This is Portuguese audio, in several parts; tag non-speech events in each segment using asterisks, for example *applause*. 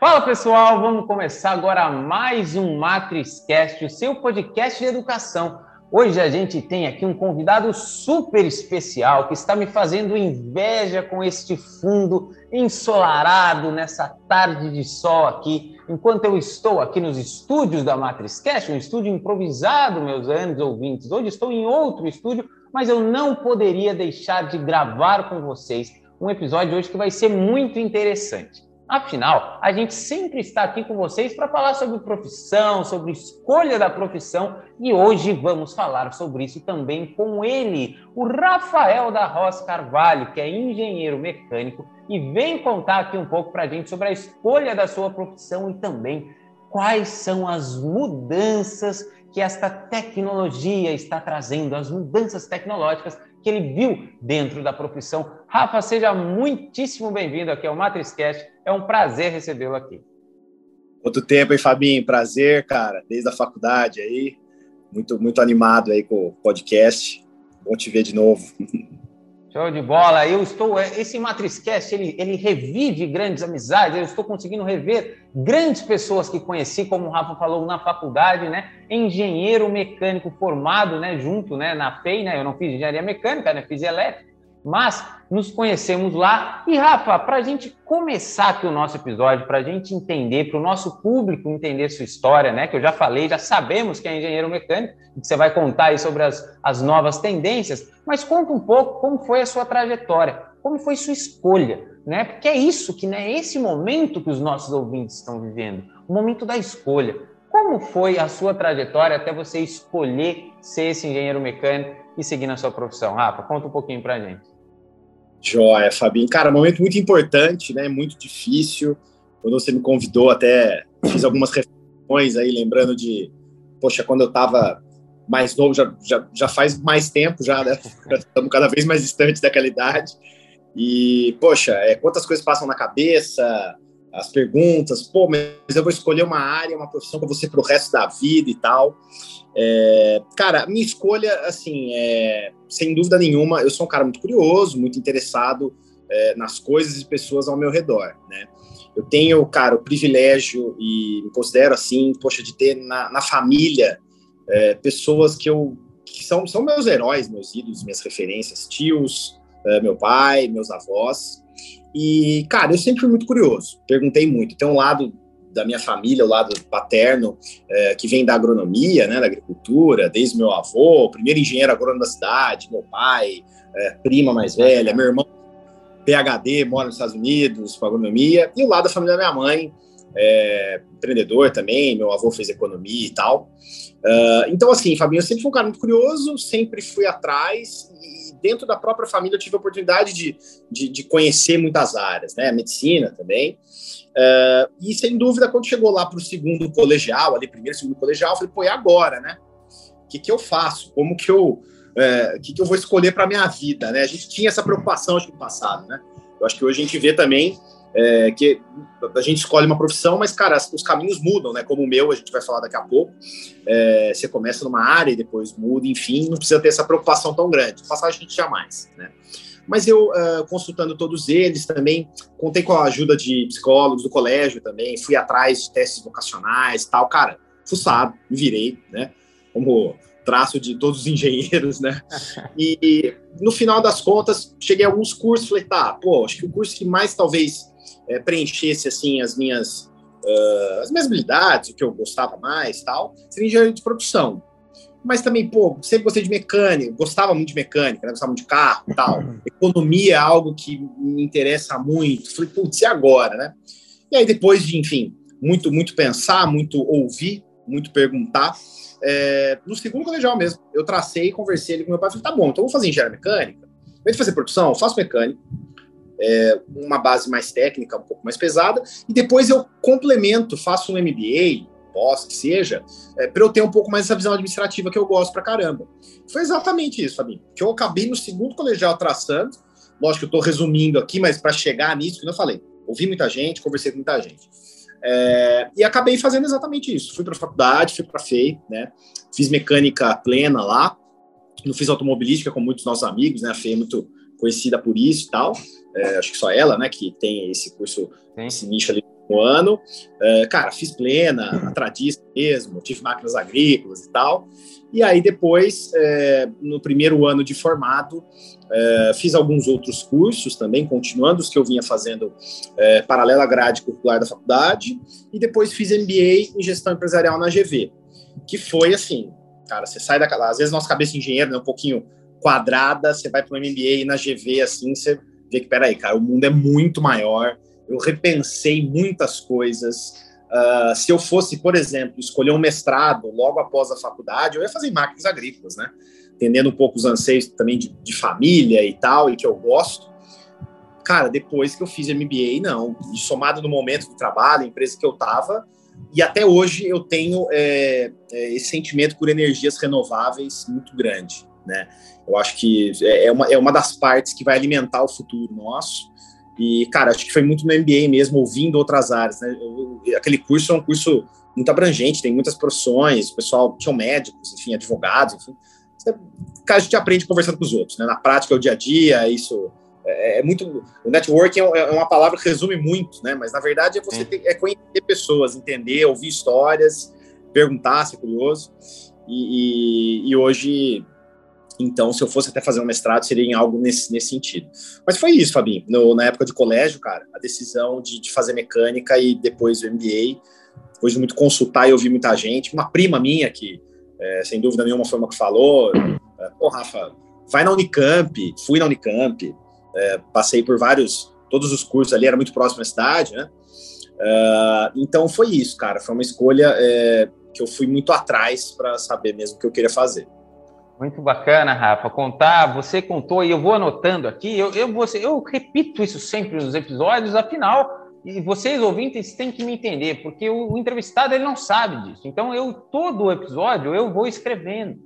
Fala pessoal, vamos começar agora mais um MatrizCast, o seu podcast de educação. Hoje a gente tem aqui um convidado super especial que está me fazendo inveja com este fundo ensolarado nessa tarde de sol aqui, enquanto eu estou aqui nos estúdios da MatrizCast, um estúdio improvisado, meus anos ouvintes. Hoje estou em outro estúdio, mas eu não poderia deixar de gravar com vocês um episódio hoje que vai ser muito interessante. Afinal, a gente sempre está aqui com vocês para falar sobre profissão, sobre escolha da profissão e hoje vamos falar sobre isso também com ele, o Rafael da Rosa Carvalho, que é engenheiro mecânico e vem contar aqui um pouco para a gente sobre a escolha da sua profissão e também quais são as mudanças que esta tecnologia está trazendo, as mudanças tecnológicas que ele viu dentro da profissão. Rafa, seja muitíssimo bem-vindo aqui ao MatrizCast. É um prazer recebê-lo aqui. Quanto tempo, hein, Fabinho? Prazer, cara, desde a faculdade aí. Muito, muito animado aí com o podcast. Bom te ver de novo. *laughs* Show de bola. Eu estou. É, esse Matrizcast ele, ele revive grandes amizades. Eu estou conseguindo rever grandes pessoas que conheci, como o Rafa falou na faculdade, né? Engenheiro mecânico formado, né? Junto, né? Na FEI, né? Eu não fiz engenharia mecânica, né? Fiz elétrica mas nos conhecemos lá. E, Rafa, para a gente começar aqui o nosso episódio, para a gente entender, para o nosso público entender sua história, né? Que eu já falei, já sabemos que é engenheiro mecânico, que você vai contar aí sobre as, as novas tendências, mas conta um pouco como foi a sua trajetória, como foi sua escolha, né? Porque é isso que, né, esse momento que os nossos ouvintes estão vivendo, o momento da escolha. Como foi a sua trajetória até você escolher ser esse engenheiro mecânico e seguir na sua profissão? Rafa, conta um pouquinho para a gente. Joia, Fabinho. Cara, um momento muito importante, né? Muito difícil. Quando você me convidou, até fiz algumas reflexões aí, lembrando de, poxa, quando eu estava mais novo, já, já, já faz mais tempo já, né? *laughs* Estamos cada vez mais distantes daquela idade. E, poxa, é, quantas coisas passam na cabeça, as perguntas, pô, mas eu vou escolher uma área, uma profissão para você para o resto da vida e tal. É, cara, minha escolha, assim, é, sem dúvida nenhuma, eu sou um cara muito curioso, muito interessado é, nas coisas e pessoas ao meu redor, né? Eu tenho, cara, o privilégio e me considero assim, poxa, de ter na, na família é, pessoas que eu que são, são meus heróis, meus ídolos, minhas referências, tios, é, meu pai, meus avós. E, cara, eu sempre fui muito curioso, perguntei muito. Tem um lado da minha família, o lado paterno, é, que vem da agronomia, né, da agricultura, desde meu avô, primeiro engenheiro agrônomo da cidade, meu pai, é, prima mais velha, meu irmão PhD, mora nos Estados Unidos, com agronomia, e o lado da família da minha mãe, é, empreendedor também, meu avô fez economia e tal. Uh, então, assim, Fabinho, eu sempre fui um cara muito curioso, sempre fui atrás, dentro da própria família eu tive a oportunidade de, de, de conhecer muitas áreas, né? Medicina também. Uh, e sem dúvida, quando chegou lá para o segundo colegial, ali, primeiro, segundo colegial, eu falei, pô, e agora, né? O que, que eu faço? Como que eu. É, que, que eu vou escolher para minha vida, né? A gente tinha essa preocupação, acho no passado, né? Eu acho que hoje a gente vê também é, que a gente escolhe uma profissão, mas, cara, os caminhos mudam, né? Como o meu, a gente vai falar daqui a pouco. É, você começa numa área e depois muda, enfim, não precisa ter essa preocupação tão grande. No passado a gente tinha mais, né? Mas eu, uh, consultando todos eles também, contei com a ajuda de psicólogos do colégio também, fui atrás de testes vocacionais tal. Cara, fuçado, me virei, né? Como traço de todos os engenheiros, né? *laughs* E no final das contas, cheguei a alguns cursos, falei, tá, pô, acho que o curso que mais talvez é, preenchesse, assim, as minhas, uh, as minhas habilidades, o que eu gostava mais tal, seria engenharia de produção mas também, pô, sempre gostei de mecânica, gostava muito de mecânica, né? gostava muito de carro e tal. Uhum. Economia é algo que me interessa muito. Falei, putz, e agora, né? E aí, depois de, enfim, muito, muito pensar, muito ouvir, muito perguntar, é, no segundo colegial mesmo, eu tracei e conversei ali com meu pai. Falei, tá bom, então vou fazer engenharia mecânica. Em vez de fazer produção, faço mecânica. É, uma base mais técnica, um pouco mais pesada, e depois eu complemento, faço um MBA, pós, que seja, é, para eu ter um pouco mais essa visão administrativa que eu gosto pra caramba. Foi exatamente isso, Fabinho, que eu acabei no segundo colegial traçando, lógico que eu estou resumindo aqui, mas para chegar nisso, como eu falei, ouvi muita gente, conversei com muita gente. É, e acabei fazendo exatamente isso. Fui para a faculdade, fui para a FEI, né? Fiz mecânica plena lá. Não fiz automobilística com muitos nossos amigos, né? A FEI é muito conhecida por isso e tal. É, acho que só ela, né? Que tem esse curso, Sim. esse nicho ali um ano. É, cara, fiz plena, atradista mesmo, tive máquinas agrícolas e tal. E aí depois, é, no primeiro ano de formado, é, fiz alguns outros cursos também, continuando os que eu vinha fazendo é, paralela à grade curricular da faculdade, e depois fiz MBA em gestão empresarial na GV, que foi assim, cara, você sai daquela, às vezes nossa cabeça de engenheiro é um pouquinho quadrada, você vai para o MBA e na GV, assim, você vê que, peraí, cara, o mundo é muito maior, eu repensei muitas coisas, Uh, se eu fosse, por exemplo, escolher um mestrado logo após a faculdade, eu ia fazer máquinas agrícolas, né? Entendendo um pouco os anseios também de, de, família e tal, e que eu gosto. Cara, depois que eu fiz MBA, não. E somado no momento do trabalho, empresa que eu estava, e até hoje eu tenho é, é, esse sentimento por energias renováveis muito grande, né? Eu acho que é, é uma, é uma das partes que vai alimentar o futuro nosso. E, cara, acho que foi muito no MBA mesmo, ouvindo outras áreas, né? Eu, aquele curso é um curso muito abrangente, tem muitas profissões, o pessoal tinha médicos, enfim, advogados, enfim. Você, cara, a gente aprende conversando com os outros, né? Na prática, é o dia a dia, isso é, é muito. O networking é, é uma palavra que resume muito, né? Mas na verdade é você ter, é conhecer pessoas, entender, ouvir histórias, perguntar, ser curioso. E, e, e hoje então, se eu fosse até fazer um mestrado, seria em algo nesse, nesse sentido. Mas foi isso, Fabinho. No, na época de colégio, cara, a decisão de, de fazer mecânica e depois o MBA, depois de muito consultar e ouvir muita gente. Uma prima minha, que é, sem dúvida nenhuma foi uma que falou: é, Pô, Rafa, vai na Unicamp. Fui na Unicamp, é, passei por vários, todos os cursos ali, era muito próximo à cidade, né? Uh, então foi isso, cara. Foi uma escolha é, que eu fui muito atrás para saber mesmo o que eu queria fazer. Muito bacana, Rafa. Contar, você contou e eu vou anotando aqui. Eu, eu, você, eu repito isso sempre nos episódios, afinal, e vocês ouvintes têm que me entender, porque o, o entrevistado ele não sabe disso. Então, eu todo episódio eu vou escrevendo.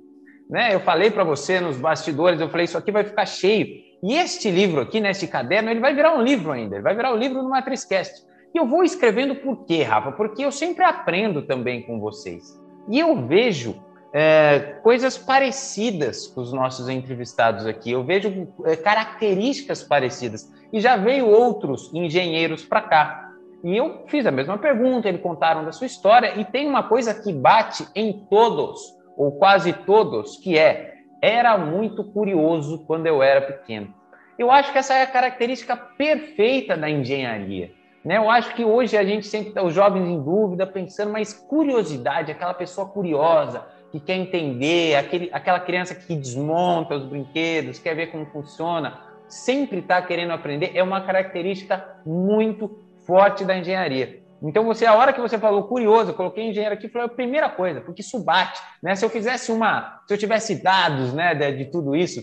Né? Eu falei para você nos bastidores, eu falei, isso aqui vai ficar cheio. E este livro aqui, neste caderno, ele vai virar um livro ainda, ele vai virar o um livro do Matrizcast. E eu vou escrevendo por quê, Rafa? Porque eu sempre aprendo também com vocês. E eu vejo é, coisas parecidas com os nossos entrevistados aqui. Eu vejo é, características parecidas. E já veio outros engenheiros para cá. E eu fiz a mesma pergunta, eles contaram da sua história, e tem uma coisa que bate em todos, ou quase todos, que é: era muito curioso quando eu era pequeno. Eu acho que essa é a característica perfeita da engenharia. Né? Eu acho que hoje a gente sempre está, os jovens em dúvida, pensando, mas curiosidade, aquela pessoa curiosa, que quer entender, aquele, aquela criança que desmonta os brinquedos, quer ver como funciona, sempre está querendo aprender, é uma característica muito forte da engenharia. Então, você, a hora que você falou curioso, eu coloquei engenheiro aqui, foi a primeira coisa, porque isso bate. Né? Se eu fizesse uma, se eu tivesse dados né, de, de tudo isso,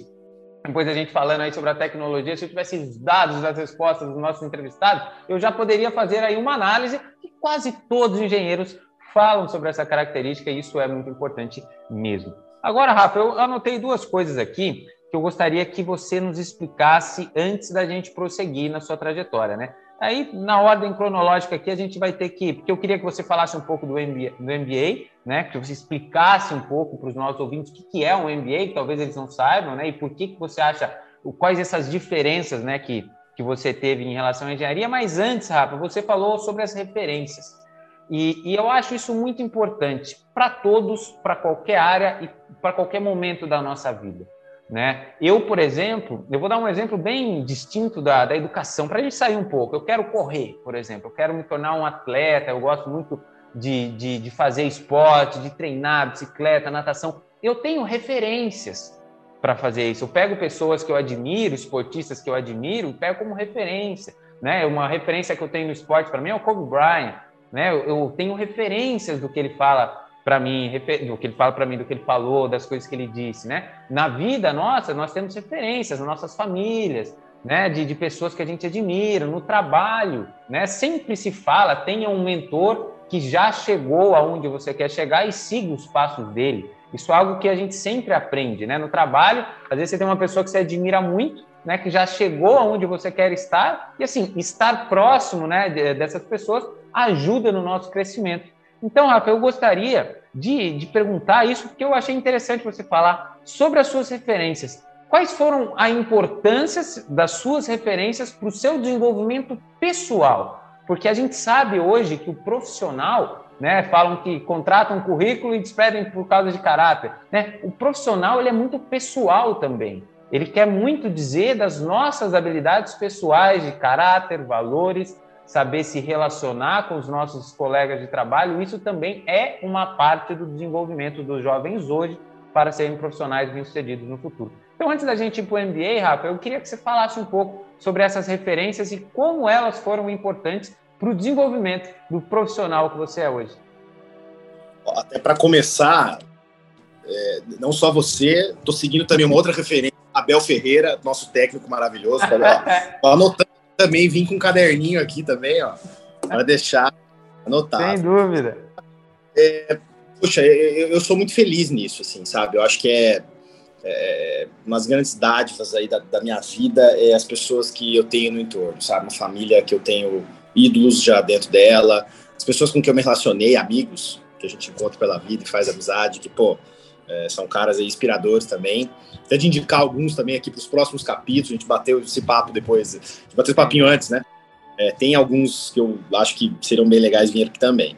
depois a gente falando aí sobre a tecnologia, se eu tivesse dados das respostas dos nossos entrevistados, eu já poderia fazer aí uma análise que quase todos os engenheiros falam sobre essa característica e isso é muito importante mesmo. Agora, Rafa, eu anotei duas coisas aqui que eu gostaria que você nos explicasse antes da gente prosseguir na sua trajetória, né? Aí, na ordem cronológica aqui, a gente vai ter que, porque eu queria que você falasse um pouco do MBA, do MBA né? Que você explicasse um pouco para os nossos ouvintes o que é um MBA, que talvez eles não saibam, né? E por que, que você acha, quais essas diferenças, né, que, que você teve em relação à engenharia. Mas antes, Rafa, você falou sobre as referências. E, e eu acho isso muito importante para todos, para qualquer área e para qualquer momento da nossa vida. Né? Eu, por exemplo, eu vou dar um exemplo bem distinto da, da educação, para a gente sair um pouco. Eu quero correr, por exemplo, eu quero me tornar um atleta, eu gosto muito de, de, de fazer esporte, de treinar, bicicleta, natação. Eu tenho referências para fazer isso. Eu pego pessoas que eu admiro, esportistas que eu admiro, pego como referência. Né? Uma referência que eu tenho no esporte para mim é o Kobe Bryant né? Eu, eu tenho referências do que ele fala para mim, do que ele fala para mim, do que ele falou, das coisas que ele disse, né? Na vida nossa, nós temos referências nas nossas famílias, né? De, de pessoas que a gente admira, no trabalho, né? Sempre se fala, tenha um mentor que já chegou aonde você quer chegar e siga os passos dele. Isso é algo que a gente sempre aprende, né? No trabalho, às vezes você tem uma pessoa que você admira muito, né? Que já chegou aonde você quer estar e assim estar próximo, né? Dessas pessoas ajuda no nosso crescimento. Então, Rafa, eu gostaria de, de perguntar isso, porque eu achei interessante você falar sobre as suas referências. Quais foram a importância das suas referências para o seu desenvolvimento pessoal? Porque a gente sabe hoje que o profissional, né, falam que contratam um currículo e despedem por causa de caráter, né? O profissional ele é muito pessoal também. Ele quer muito dizer das nossas habilidades pessoais de caráter, valores, saber se relacionar com os nossos colegas de trabalho. Isso também é uma parte do desenvolvimento dos jovens hoje para serem profissionais bem-sucedidos no futuro. Então, antes da gente ir para o MBA, Rafa, eu queria que você falasse um pouco sobre essas referências e como elas foram importantes para o desenvolvimento do profissional que você é hoje? Até para começar, é, não só você, estou seguindo também uma outra referência, Abel Ferreira, nosso técnico maravilhoso. *laughs* Tô anotando também, vim com um caderninho aqui também, ó, para *laughs* deixar anotado. Sem dúvida. É, poxa, eu, eu, sou muito feliz nisso, assim, sabe? Eu acho que é, é umas grandes dádivas aí da, da minha vida é as pessoas que eu tenho no entorno, sabe? Uma família que eu tenho ídolos já dentro dela, as pessoas com quem eu me relacionei, amigos que a gente encontra pela vida e faz amizade, que, pô, é, são caras aí inspiradores também. Até de indicar alguns também aqui para os próximos capítulos, a gente bateu esse papo depois, a gente bateu esse papinho antes, né? É, tem alguns que eu acho que seriam bem legais vir aqui também.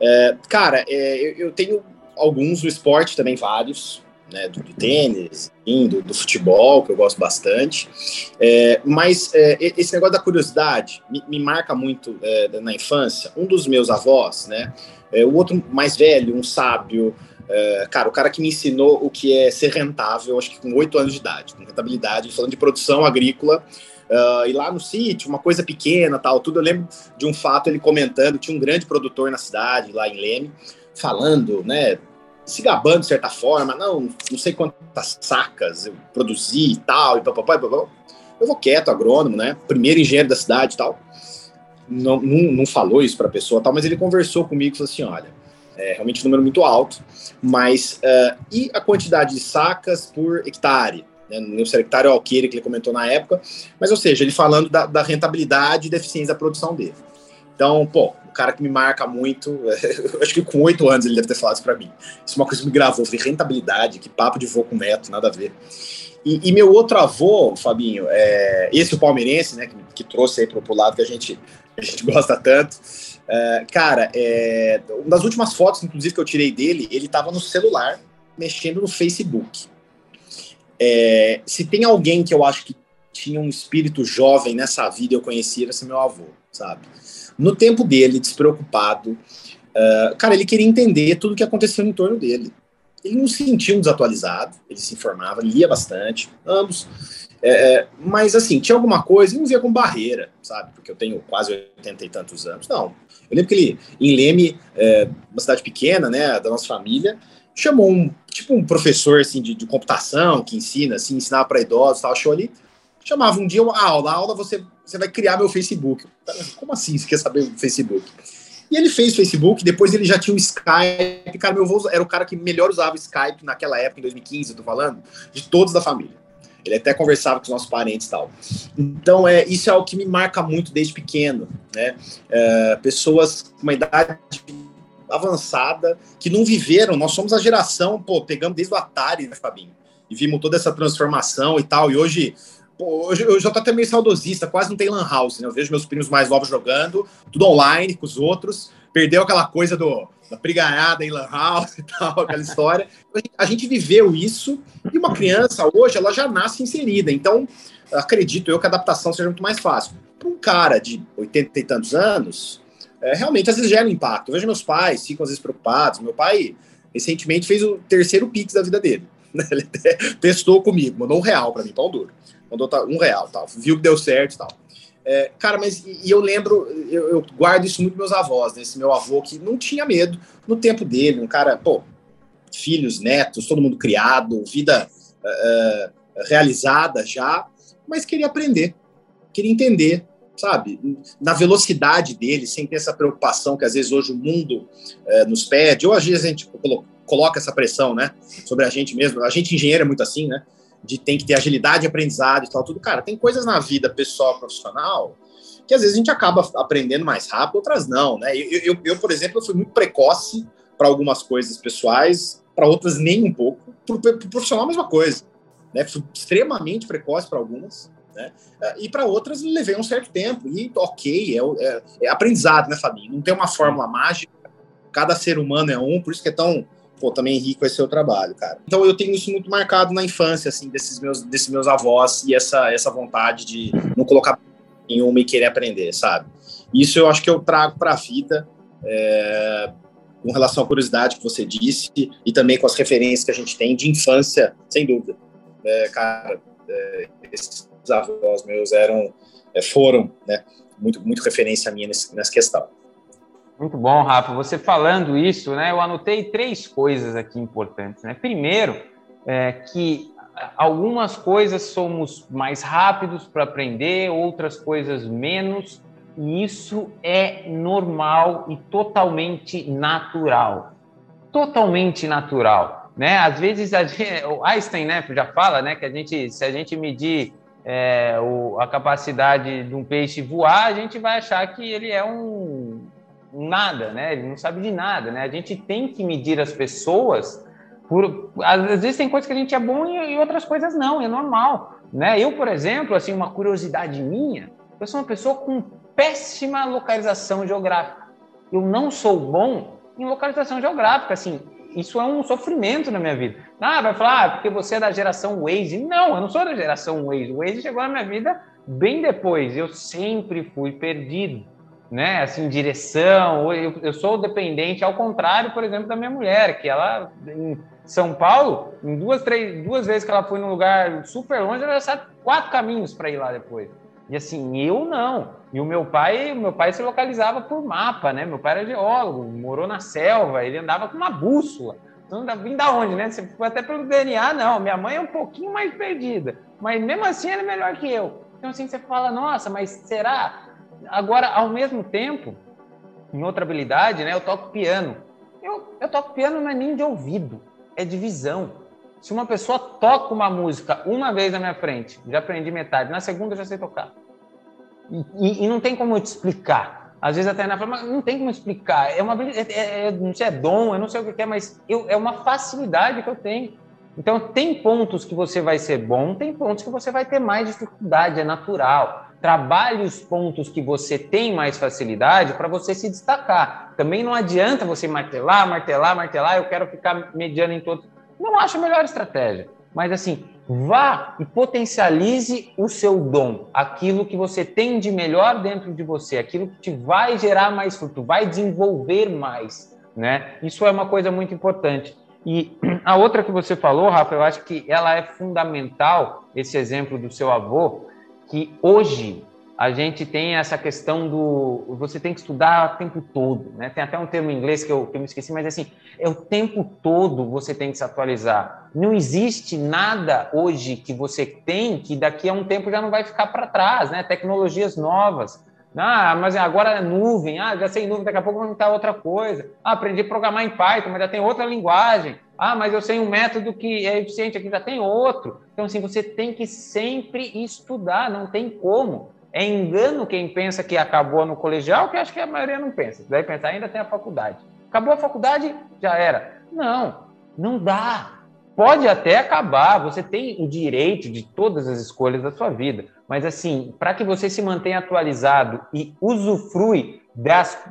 É, cara, é, eu, eu, tenho alguns do esporte também, vários né, do, do tênis, do, do, futebol, que eu gosto bastante. É, mas é, esse negócio da curiosidade me, me marca muito na infância. Um dos meus avós, né, o outro mais velho, um sábio, é, cara, o cara que me ensinou o que é ser rentável, acho que com oito anos de idade, com rentabilidade, falando de produção agrícola. Uh, e lá no sítio, uma coisa pequena, tal, tudo. Eu lembro de um fato ele comentando, tinha um grande produtor na cidade, lá em Leme, falando, né, se gabando de certa forma, não, não sei quantas sacas eu produzi e tal, e papapá, papapá. Eu vou quieto, agrônomo, né? Primeiro engenheiro da cidade e tal. Não, não, não falou isso para a pessoa tal, mas ele conversou comigo e falou assim: olha, é realmente um número muito alto, mas uh, e a quantidade de sacas por hectare? Né? Não lembro se era hectare ou alqueire que ele comentou na época, mas ou seja, ele falando da, da rentabilidade e da eficiência da produção dele. Então, pô, cara que me marca muito. *laughs* acho que com oito anos ele deve ter falado isso para mim. Isso é uma coisa que me gravou. Falei, rentabilidade, que papo de vô com neto, nada a ver. E, e meu outro avô, Fabinho, é, esse o palmeirense, né, que, que trouxe aí pro, pro lado que a gente, a gente *laughs* gosta tanto. É, cara, é, uma das últimas fotos, inclusive, que eu tirei dele, ele tava no celular, mexendo no Facebook. É, se tem alguém que eu acho que tinha um espírito jovem nessa vida, eu conhecia, era esse meu avô, sabe? no tempo dele, despreocupado. Uh, cara, ele queria entender tudo o que aconteceu em torno dele. Ele não se sentia um desatualizado, ele se informava, lia bastante, ambos. É, mas, assim, tinha alguma coisa, não via com barreira, sabe? Porque eu tenho quase 80 e tantos anos. Não. Eu lembro que ele, em Leme, é, uma cidade pequena, né, da nossa família, chamou um, tipo, um professor, assim, de, de computação, que ensina, assim, ensinava para idosos tal, achou ali, chamava um dia a aula, aula você você vai criar meu Facebook. Como assim você quer saber o Facebook? E ele fez Facebook, depois ele já tinha o Skype. Cara, meu avô era o cara que melhor usava Skype naquela época, em 2015, eu tô falando, de todos da família. Ele até conversava com os nossos parentes e tal. Então, é, isso é o que me marca muito desde pequeno, né? É, pessoas com uma idade avançada que não viveram. Nós somos a geração, pô, pegamos desde o Atari, né, Fabinho? E vimos toda essa transformação e tal. E hoje Pô, hoje eu já tô até meio saudosista, quase não tem lan house, né? Eu vejo meus primos mais novos jogando, tudo online com os outros, perdeu aquela coisa do, da brigalhada em lan house e tal, aquela história. A gente viveu isso e uma criança hoje, ela já nasce inserida, então acredito eu que a adaptação seja muito mais fácil. Para um cara de 80 e tantos anos, é, realmente às vezes gera um impacto. Eu vejo meus pais, ficam às vezes preocupados. Meu pai recentemente fez o terceiro Pix da vida dele. *laughs* Ele testou comigo, mandou um real para mim, pão duro mandou um real, tal, viu que deu certo e tal. É, cara, mas e eu lembro, eu, eu, guardo isso muito meus avós, né? Esse meu avô que não tinha medo no tempo dele, um cara, pô, filhos, netos, todo mundo criado, vida uh, realizada já, mas queria aprender, queria entender, sabe? Na velocidade dele, sem ter essa preocupação que às vezes hoje o mundo uh, nos pede, ou às vezes a gente coloca essa pressão, né, sobre a gente mesmo. A gente engenheiro é muito assim, né? De tem que ter agilidade de aprendizado e tal, tudo. Cara, tem coisas na vida pessoal profissional que às vezes a gente acaba aprendendo mais rápido, outras não, né? Eu, eu, eu por exemplo, eu fui muito precoce para algumas coisas pessoais, para outras nem um pouco. Para o profissional, a mesma coisa. Né? Fui extremamente precoce para algumas. Né? E para outras levei um certo tempo. E ok, é, é, é, aprendizado, né, Fabinho? Não tem uma fórmula mágica. Cada ser humano é um, por isso que é tão pô, também rico esse seu trabalho, cara. Então eu tenho isso muito marcado na infância, assim, desses meus, desses meus avós e essa, essa vontade de não colocar nenhuma e querer aprender, sabe? Isso eu acho que eu trago para a vida. É, com relação à curiosidade que você disse e também com as referências que a gente tem de infância, sem dúvida. É, cara, é, esses avós meus eram, é, foram, né, muito, muito referência minha nesse, nessa questão. Muito bom, Rafa. Você falando isso, né, eu anotei três coisas aqui importantes. Né? Primeiro, é, que algumas coisas somos mais rápidos para aprender, outras coisas menos, e isso é normal e totalmente natural. Totalmente natural. Né? Às vezes gente, o Einstein né, já fala né, que a gente, se a gente medir é, o, a capacidade de um peixe voar, a gente vai achar que ele é um nada, né? Ele não sabe de nada, né? A gente tem que medir as pessoas por, às vezes tem coisas que a gente é bom e, outras coisas não, é normal, né? Eu, por exemplo, assim, uma curiosidade minha, eu sou uma pessoa com péssima localização geográfica. Eu não sou bom em localização geográfica, assim, isso é um sofrimento na minha vida. Ah, vai falar, ah, porque você é da geração Waze. Não, eu não sou da geração Waze. O Waze chegou na minha vida bem depois. Eu sempre fui perdido, né? Assim, direção. Eu, eu sou dependente, ao contrário, por exemplo, da minha mulher, que ela em São Paulo, em duas, três, duas vezes que ela foi num lugar super longe, ela já sabe quatro caminhos para ir lá depois. E assim, eu não. E o meu pai, meu pai se localizava por mapa, né? Meu pai era geólogo, morou na selva, ele andava com uma bússola. Então, vim da onde, né? Você até pelo DNA, não. Minha mãe é um pouquinho mais perdida, mas mesmo assim ela é melhor que eu. Então, assim, você fala, nossa, mas será? Agora, ao mesmo tempo, em outra habilidade, né? Eu toco piano. Eu, eu toco piano não é nem de ouvido, é de visão. Se uma pessoa toca uma música uma vez na minha frente, já aprendi metade, na segunda já sei tocar. E, e, e não tem como eu te explicar. Às vezes até na forma, não tem como explicar. É uma é, é, é, não sei, é dom, eu não sei o que é, mas eu, é uma facilidade que eu tenho. Então tem pontos que você vai ser bom, tem pontos que você vai ter mais dificuldade, é natural. Trabalhe os pontos que você tem mais facilidade para você se destacar. Também não adianta você martelar, martelar, martelar, eu quero ficar mediano em todos não acho a melhor estratégia. Mas assim, vá e potencialize o seu dom, aquilo que você tem de melhor dentro de você, aquilo que te vai gerar mais fruto, vai desenvolver mais, né? Isso é uma coisa muito importante. E *clears throat* a outra que você falou, Rafa, eu acho que ela é fundamental, esse exemplo do seu avô, que hoje a gente tem essa questão do você tem que estudar o tempo todo, né? Tem até um termo em inglês que eu, que eu me esqueci, mas assim, é o tempo todo você tem que se atualizar. Não existe nada hoje que você tem que daqui a um tempo já não vai ficar para trás, né? Tecnologias novas. Ah, mas agora é nuvem. Ah, já sei nuvem, daqui a pouco vai estar outra coisa. Ah, aprendi a programar em Python, mas já tem outra linguagem. Ah, mas eu sei um método que é eficiente aqui, já tem outro. Então, assim, você tem que sempre estudar, não tem como. É engano quem pensa que acabou no colegial, que acho que a maioria não pensa. Deve pensar, ainda tem a faculdade. Acabou a faculdade, já era. Não, não dá. Pode até acabar, você tem o direito de todas as escolhas da sua vida, mas assim, para que você se mantenha atualizado e usufrui das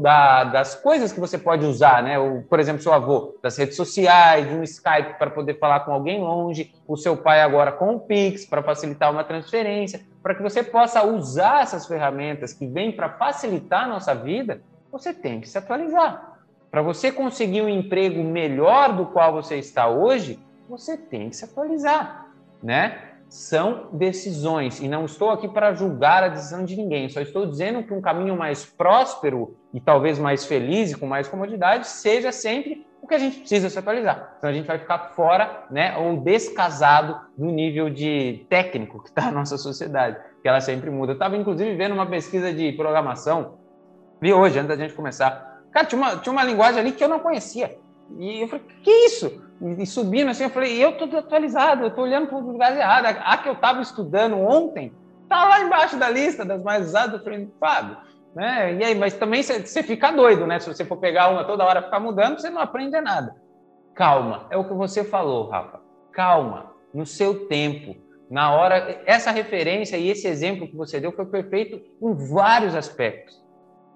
da, das coisas que você pode usar, né? O, por exemplo, seu avô, das redes sociais, um Skype para poder falar com alguém longe, o seu pai agora com o Pix para facilitar uma transferência, para que você possa usar essas ferramentas que vêm para facilitar a nossa vida, você tem que se atualizar. Para você conseguir um emprego melhor do qual você está hoje, você tem que se atualizar, né? São decisões. E não estou aqui para julgar a decisão de ninguém, só estou dizendo que um caminho mais próspero e talvez mais feliz e com mais comodidade seja sempre o que a gente precisa se atualizar. Então a gente vai ficar fora, né, ou descasado do nível de técnico que está na nossa sociedade, que ela sempre muda. Eu estava inclusive vendo uma pesquisa de programação, vi hoje, antes da gente começar. Cara, tinha uma, tinha uma linguagem ali que eu não conhecia. E eu falei, que isso? E subindo assim, eu falei, eu tô atualizado, eu tô olhando para o lugar errado. A que eu estava estudando ontem, tá lá embaixo da lista das mais usadas. Eu falei, Fábio, né? E aí, mas também você fica doido, né? Se você for pegar uma toda hora ficar mudando, você não aprende nada. Calma, é o que você falou, Rafa. Calma, no seu tempo. Na hora, essa referência e esse exemplo que você deu foi perfeito em vários aspectos.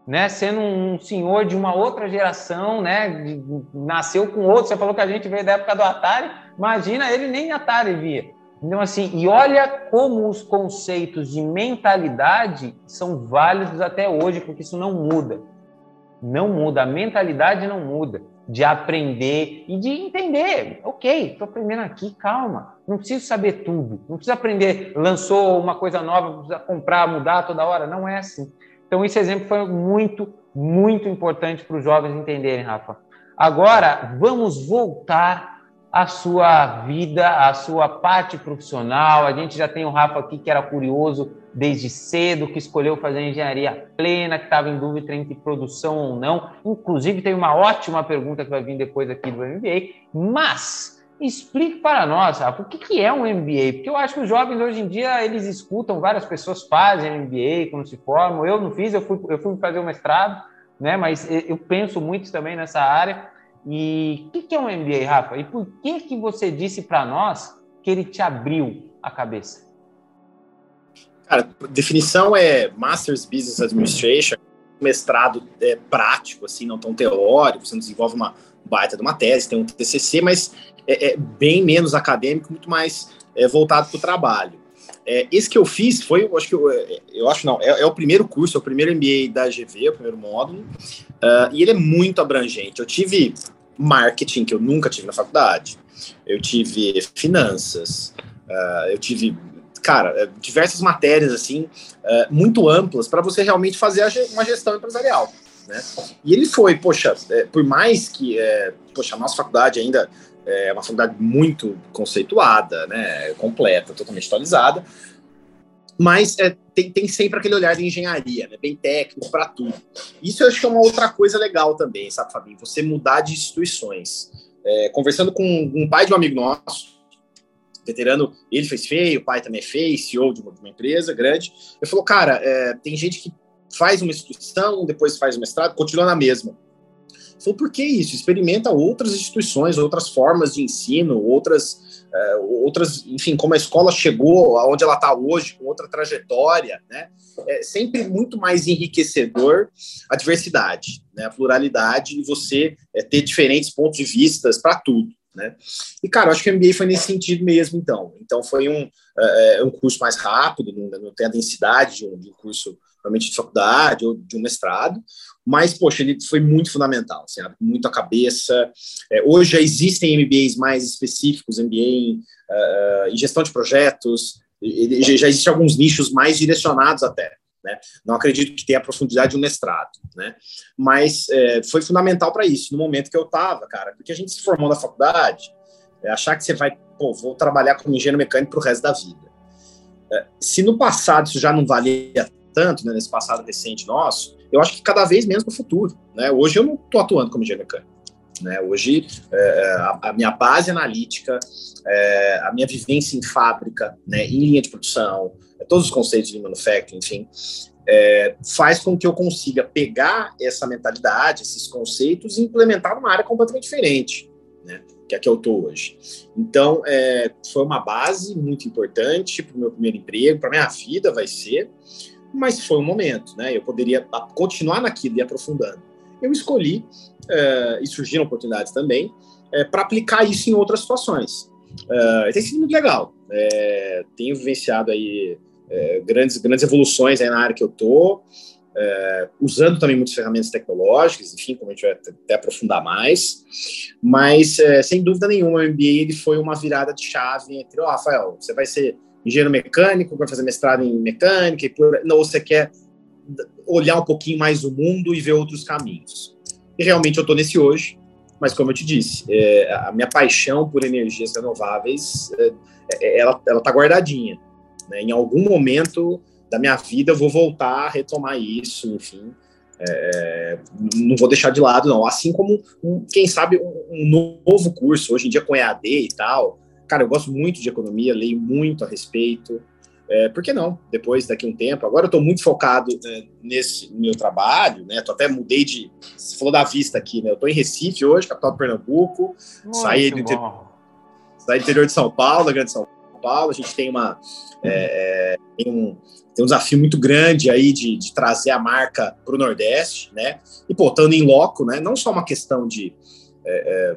Né, sendo um senhor de uma outra geração, né, nasceu com outro. Você falou que a gente veio da época do Atari. Imagina, ele nem Atari via. Então, assim, e olha como os conceitos de mentalidade são válidos até hoje, porque isso não muda. Não muda, a mentalidade não muda. De aprender e de entender. Ok, estou aprendendo aqui, calma. Não preciso saber tudo. Não precisa aprender, lançou uma coisa nova, precisa comprar, mudar toda hora. Não é assim. Então, esse exemplo foi muito, muito importante para os jovens entenderem, Rafa. Agora, vamos voltar a sua vida, a sua parte profissional. A gente já tem o Rafa aqui que era curioso desde cedo, que escolheu fazer engenharia plena, que estava em dúvida entre produção ou não. Inclusive, tem uma ótima pergunta que vai vir depois aqui do MBA. Mas explique para nós, Rafa, o que é um MBA? Porque eu acho que os jovens hoje em dia eles escutam, várias pessoas fazem MBA quando se formam. Eu não fiz, eu fui, eu fui fazer o mestrado, né? Mas eu penso muito também nessa área. E o que, que é um MBA, Rafa? E por que, que você disse para nós que ele te abriu a cabeça? Cara, definição é Master's Business Administration, mestrado é, prático, assim, não tão teórico, você não desenvolve uma baita de uma tese, tem um TCC, mas é, é bem menos acadêmico, muito mais é, voltado para o trabalho. É, esse que eu fiz foi, eu acho que eu, é, eu acho não, é, é, o primeiro curso, é o primeiro MBA da GV, é o primeiro módulo, uh, e ele é muito abrangente. Eu tive marketing, que eu nunca tive na faculdade, eu tive finanças, uh, eu tive, cara, diversas matérias, assim, uh, muito amplas para você realmente fazer uma gestão empresarial. Né? E ele foi, poxa, por mais que, poxa, a nossa faculdade ainda é uma faculdade muito conceituada, né, completa, totalmente atualizada, mas é, tem, tem, sempre aquele olhar de engenharia, né, bem técnico para tudo. Isso eu acho que é uma outra coisa legal também, sabe, Fabinho? Você mudar de instituições. É, conversando com um pai de um amigo nosso, veterano, ele fez feio, o pai também fez, CEO de uma, de uma empresa grande. Ele falou, cara, é, tem gente que faz uma instituição, depois faz o mestrado, continua na mesma. Falou, por que isso? Experimenta outras instituições, outras formas de ensino, outras, uh, outras, enfim, como a escola chegou aonde ela está hoje, com outra trajetória, né? É sempre muito mais enriquecedor a diversidade, né? a pluralidade e você é, ter diferentes pontos de vistas para tudo. Né? E, cara, acho que o MBA foi nesse sentido mesmo, então. Então, foi um, uh, um curso mais rápido, não, não tem a densidade de um, de um curso realmente de faculdade ou de um mestrado, mas, poxa, ele foi muito fundamental, assim, muito a cabeça. É, hoje já existem MBAs mais específicos, MBA em, uh, em gestão de projetos, ele, já existem alguns nichos mais direcionados até. Né? Não acredito que tenha a profundidade de um mestrado, né? Mas é, foi fundamental para isso, no momento que eu estava, cara, porque a gente se formou na faculdade, é, achar que você vai, pô, vou trabalhar como engenheiro mecânico para o resto da vida. É, se no passado isso já não valia tanto, né, nesse passado recente nosso, eu acho que cada vez menos no futuro. Né? Hoje eu não estou atuando como engenheiro mecânico. Né? Hoje é, a, a, minha base analítica, é, a minha vivência em fábrica, né, em linha de produção, é, todos os conceitos de manufacturing, enfim, é, faz com que eu consiga pegar essa mentalidade, esses conceitos e implementar numa área completamente diferente, né, que é a que eu estou hoje. Então, é, foi uma base muito importante para o meu primeiro emprego, para minha vida vai ser, mas foi um momento, né? Eu poderia continuar naquilo e aprofundando. Eu escolhi, é, e surgiram oportunidades também, é, para aplicar isso em outras situações. É, tem sido muito legal. Tenho vivenciado aí grandes, grandes evoluções aí na área que eu estou, usando também muitas ferramentas tecnológicas, enfim, como a gente vai até aprofundar mais. Mas, sem dúvida nenhuma, o MBA ele foi uma virada de chave entre, ó, oh, Rafael, você vai ser engenheiro mecânico, vai fazer mestrado em mecânica, por, não, você quer olhar um pouquinho mais o mundo e ver outros caminhos. E realmente eu estou nesse hoje, mas como eu te disse, é, a minha paixão por energias renováveis, é, é, ela está guardadinha. Né? Em algum momento da minha vida eu vou voltar a retomar isso, enfim. É, não vou deixar de lado, não. Assim como, um, quem sabe, um, um novo curso, hoje em dia com EAD e tal, Cara, eu gosto muito de economia, leio muito a respeito. É, por que não? Depois, daqui a um tempo. Agora eu estou muito focado é, nesse meu trabalho, né? Tô até mudei de. Você falou da vista aqui, né? Eu estou em Recife hoje, capital do Pernambuco. saí do, interior, saí do interior de São Paulo, da Grande São Paulo, a gente tem uma é, é, tem um, tem um desafio muito grande aí de, de trazer a marca para o Nordeste, né? E pô, estando em loco, né? Não só uma questão de é, é,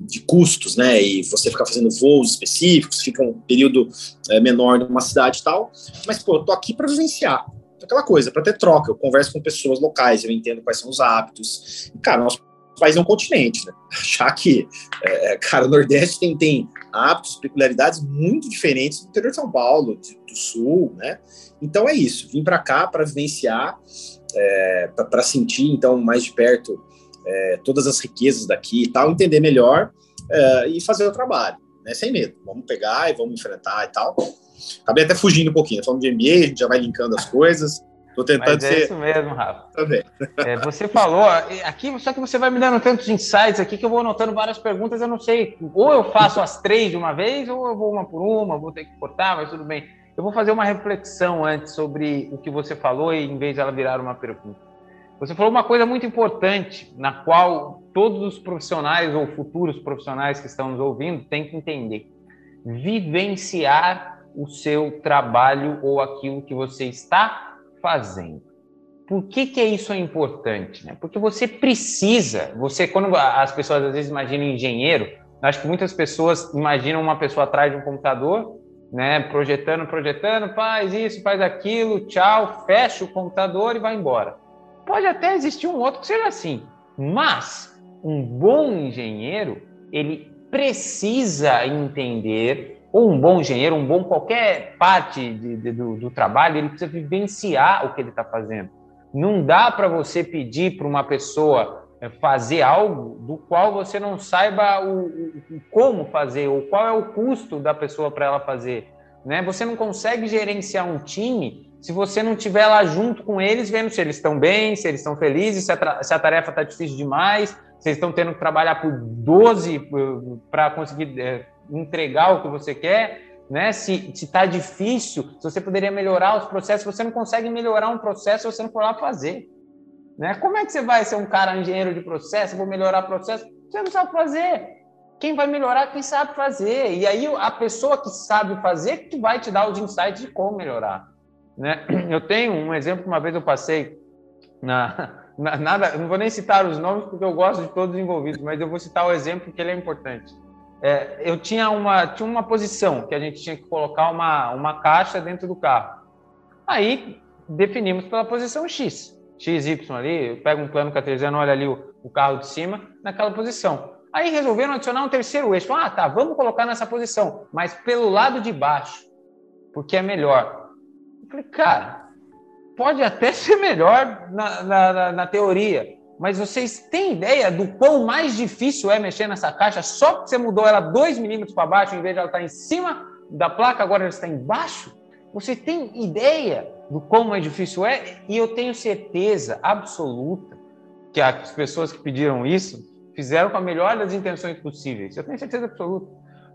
de custos, né? E você ficar fazendo voos específicos, fica um período é, menor numa cidade e tal, mas pô, eu tô aqui para vivenciar aquela coisa, para ter troca. Eu converso com pessoas locais, eu entendo quais são os hábitos. Cara, nosso país é um continente, né? *laughs* Já que, é, é, cara, o Nordeste tem, tem hábitos, peculiaridades muito diferentes do interior de São Paulo, de, do Sul, né? Então é isso, vim para cá para vivenciar, é, para sentir, então, mais de perto é, todas as riquezas daqui e tal, entender melhor é, e fazer o trabalho, né? Sem medo. Vamos pegar e vamos enfrentar e tal. Acabei até fugindo um pouquinho, falando de MBA, a gente já vai linkando as coisas. Tô tentando Mas é ser... isso mesmo, Rafa. Também. É, você falou, aqui, só que você vai me dando tantos insights aqui que eu vou anotando várias perguntas, eu não sei, ou eu faço as três de uma vez, ou eu vou uma por uma, vou ter que cortar, mas tudo bem. Eu vou fazer uma reflexão antes sobre o que você falou, e em vez de ela virar uma pergunta. Você falou uma coisa muito importante, na qual todos os profissionais ou futuros profissionais que estão nos ouvindo têm que entender. Vivenciar o seu trabalho ou aquilo que você está fazendo. Por que, que isso é importante? Né? Porque você precisa, você quando as pessoas às vezes imaginam engenheiro, acho que muitas pessoas imaginam uma pessoa atrás de um computador, né, projetando, projetando, faz isso, faz aquilo, tchau, fecha o computador e vai embora. Pode até existir um outro que seja assim, mas um bom engenheiro, ele precisa entender, ou um bom engenheiro, um bom qualquer parte de, de, do, do trabalho, ele precisa vivenciar o que ele está fazendo. Não dá para você pedir para uma pessoa é, fazer algo do qual você não saiba o, o, como fazer, ou qual é o custo da pessoa para ela fazer. Né? Você não consegue gerenciar um time se você não estiver lá junto com eles, vendo se eles estão bem, se eles estão felizes, se a, se a tarefa está difícil demais, se eles estão tendo que trabalhar por 12 eh, para conseguir é, entregar o que você quer, né? Se está difícil, se você poderia melhorar os processos, você não consegue melhorar um processo se você não for lá fazer. Né? Como é que você vai ser um cara engenheiro de processo, vou melhorar processo? Você não sabe fazer. Quem vai melhorar quem sabe fazer. E aí a pessoa que sabe fazer que vai te dar os insights de como melhorar. Né? *clears throat* Eu tenho um exemplo que uma vez eu passei na, *laughs* na, nada, não vou nem citar os nomes porque eu gosto de todos os envolvidos, mas eu vou citar o exemplo que ele é importante. É, eu tinha uma, tinha uma posição que a gente tinha que colocar uma, uma caixa dentro do carro. Aí definimos pela posição X, X, Y ali, eu pego um plano cartesiano, olha ali o, o carro de cima, naquela posição. Aí resolveram adicionar um terceiro eixo. Ah, tá, vamos colocar nessa posição, mas pelo lado de baixo, porque é melhor. Falei, cara, pode até *laughs* ser melhor na, na, na, teoria, mas vocês têm ideia do quão mais difícil é mexer nessa caixa só porque você mudou ela 2 milímetros para baixo, em vez de ela estar tá em cima da placa, agora ela está embaixo? Você tem ideia do quão mais difícil é? E eu tenho certeza absoluta que as pessoas que pediram isso fizeram com a melhor das intenções possíveis. Eu tenho certeza absoluta.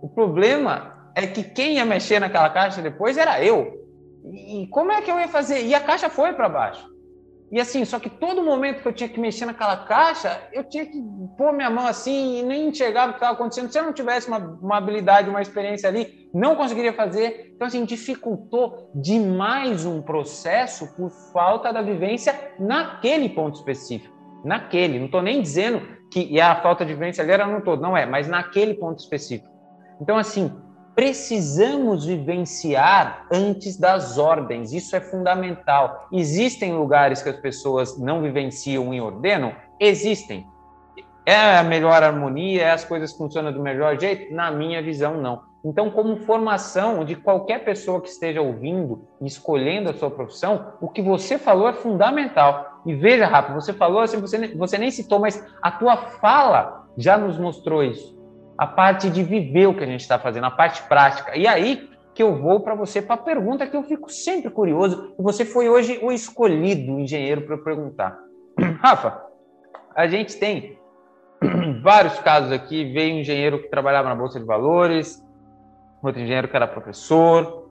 O problema é que quem ia mexer naquela caixa depois era eu. E como é que eu ia fazer? E a caixa foi para baixo. E assim, só que todo momento que eu tinha que mexer naquela caixa, eu tinha que pôr minha mão assim e nem enxergava o que estava acontecendo. Se eu não tivesse uma, uma habilidade, uma experiência ali, não conseguiria fazer. Então, assim, dificultou demais um processo por falta da vivência naquele ponto específico. Naquele. Não estou nem dizendo que a falta de vivência ali era no todo, não é, mas naquele ponto específico. Então, assim, precisamos vivenciar antes das ordens. Isso é fundamental. Existem lugares que as pessoas não vivenciam e ordenam? Existem. É a melhor harmonia? É as coisas funcionam do melhor jeito? Na minha visão, não. Então, como formação de qualquer pessoa que esteja ouvindo e escolhendo a sua profissão, o que você falou é fundamental. E veja, Rafa, você falou assim, você, você nem citou, mas a tua fala já nos mostrou isso a parte de viver o que a gente está fazendo, a parte prática. E aí que eu vou para você para a pergunta que eu fico sempre curioso. Você foi hoje o escolhido engenheiro para perguntar. *clears throat* Rafa, a gente tem *clears throat* vários casos aqui. Veio um engenheiro que trabalhava na Bolsa de Valores, outro engenheiro que era professor,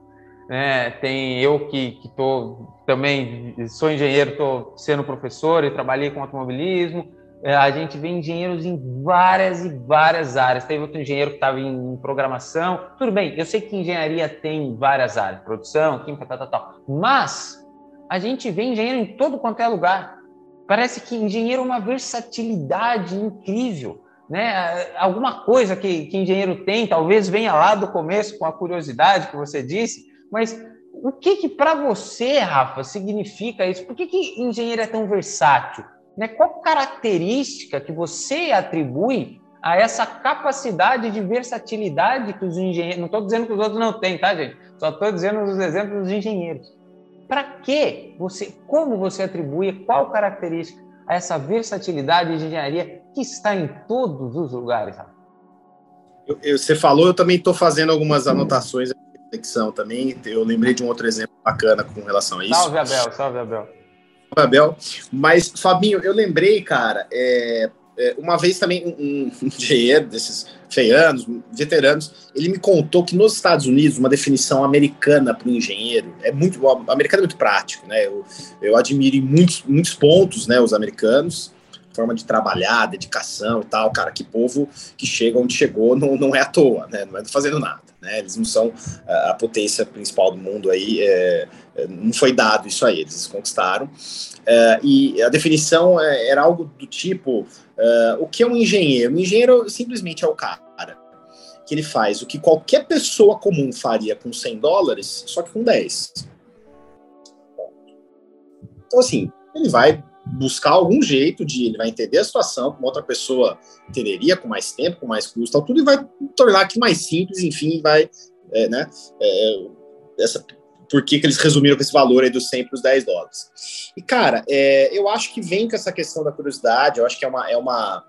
né? tem eu que estou também sou engenheiro, estou sendo professor e trabalhei com automobilismo é, a gente vê engenheiros em várias e várias áreas. Teve outro engenheiro que estava em programação. Tudo bem, eu sei que engenharia tem várias áreas, produção, química, tal, tal, tal. Mas a gente vê engenheiro em todo quanto é lugar. Parece que engenheiro é uma versatilidade incrível. Né? Alguma coisa que, que engenheiro tem, talvez venha lá do começo com a curiosidade que você disse, mas o que que para você, Rafa, significa isso? Por que, que engenheiro é tão versátil? Né? Qual característica que você atribui a essa capacidade de versatilidade que os engenheiros. Não estou dizendo que os outros não têm, tá, gente? Só estou dizendo os exemplos dos engenheiros. Para que você, como você atribui, qual característica a essa versatilidade de engenharia que está em todos os lugares? Eu, eu, você falou, eu também estou fazendo algumas anotações reflexão também. Eu lembrei de um outro exemplo bacana com relação a isso. Salve, Abel, salve, Abel. Abel. Mas, Fabinho, eu lembrei, cara, é, uma vez também um, um *laughs* engenheiro desses feianos, veteranos, ele me contou que nos Estados Unidos, uma definição americana para o engenheiro é muito. O americano é muito prático, né? Eu, eu admiro em muitos, muitos pontos né, os americanos, forma de trabalhar, dedicação e tal. Cara, que povo que chega onde chegou não, não é à toa, né? Não é fazendo nada. Né? Eles não são a potência principal do mundo aí, é, é, não foi dado isso a eles, eles conquistaram. É, e a definição é, era algo do tipo: é, o que é um engenheiro? Um engenheiro simplesmente é o cara que ele faz o que qualquer pessoa comum faria com 100 dólares, só que com 10. Então, assim, ele vai buscar algum jeito de ele vai entender a situação como outra pessoa entenderia com mais tempo, com mais custo, tudo e vai tornar aqui mais simples, enfim, vai, é, né, é, essa, por que, que eles resumiram com esse valor aí dos 100 para os 10 dólares. E, cara, é, eu acho que vem com essa questão da curiosidade, eu acho que é uma, é uma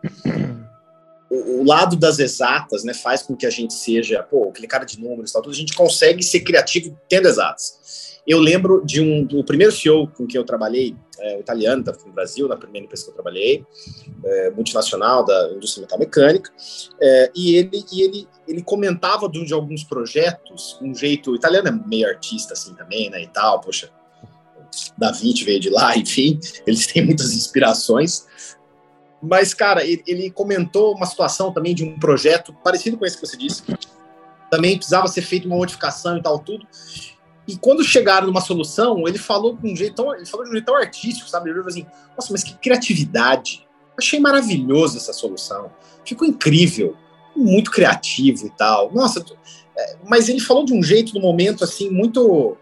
o, o, lado das exatas, né, faz com que a gente seja, pô, aquele cara de números e tal, tudo, a gente consegue ser criativo tendo exatas. Eu lembro de um do primeiro CEO com que eu trabalhei, é, o italiano, da no Brasil, na primeira empresa que eu trabalhei, é, multinacional da indústria metalmecânica, é, e ele e ele ele comentava de, de alguns projetos, um jeito o italiano é meio artista assim também, né, e tal, poxa, Da Vinci veio de lá, *laughs* enfim, eles têm muitas inspirações. Mas, cara, ele, ele comentou uma situação também de um projeto parecido com esse que você disse, também precisava ser feita uma modificação e tal, tudo. E quando chegaram numa solução, ele falou com um jeito tão, ele falou de um jeito tão artístico, sabe? Ele falou assim: "Nossa, mas que criatividade! Achei maravilhoso essa solução. Ficou incrível, muito criativo e tal. Nossa, é, mas ele falou de um jeito no momento assim muito,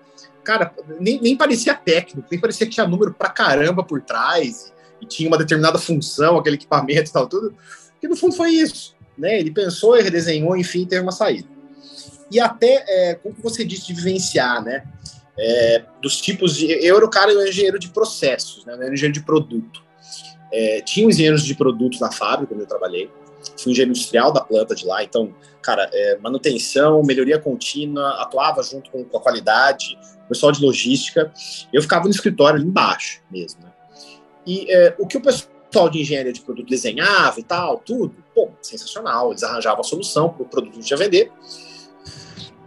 cara, nem, nem parecia técnico, nem parecia que tinha número pra caramba por trás e, e tinha uma determinada função aquele equipamento e tal tudo. Que no fundo foi isso, né? Ele pensou e redesenhou, enfim, teve uma saída e até, é, como você disse, de vivenciar, né? É, dos tipos de. Eu era o cara, eu era engenheiro de processos, né? Eu era engenheiro de produto. É, tinha engenheiros de produto na fábrica onde eu trabalhei. Fui engenheiro industrial da planta de lá, então, cara, é, manutenção, melhoria contínua, atuava junto com, com, a qualidade, pessoal de logística. Eu ficava no escritório ali embaixo mesmo, né? E é, o que o pessoal de engenharia de produto desenhava e tal, tudo, pô, sensacional. Eles arranjavam a solução para o produto que ia vender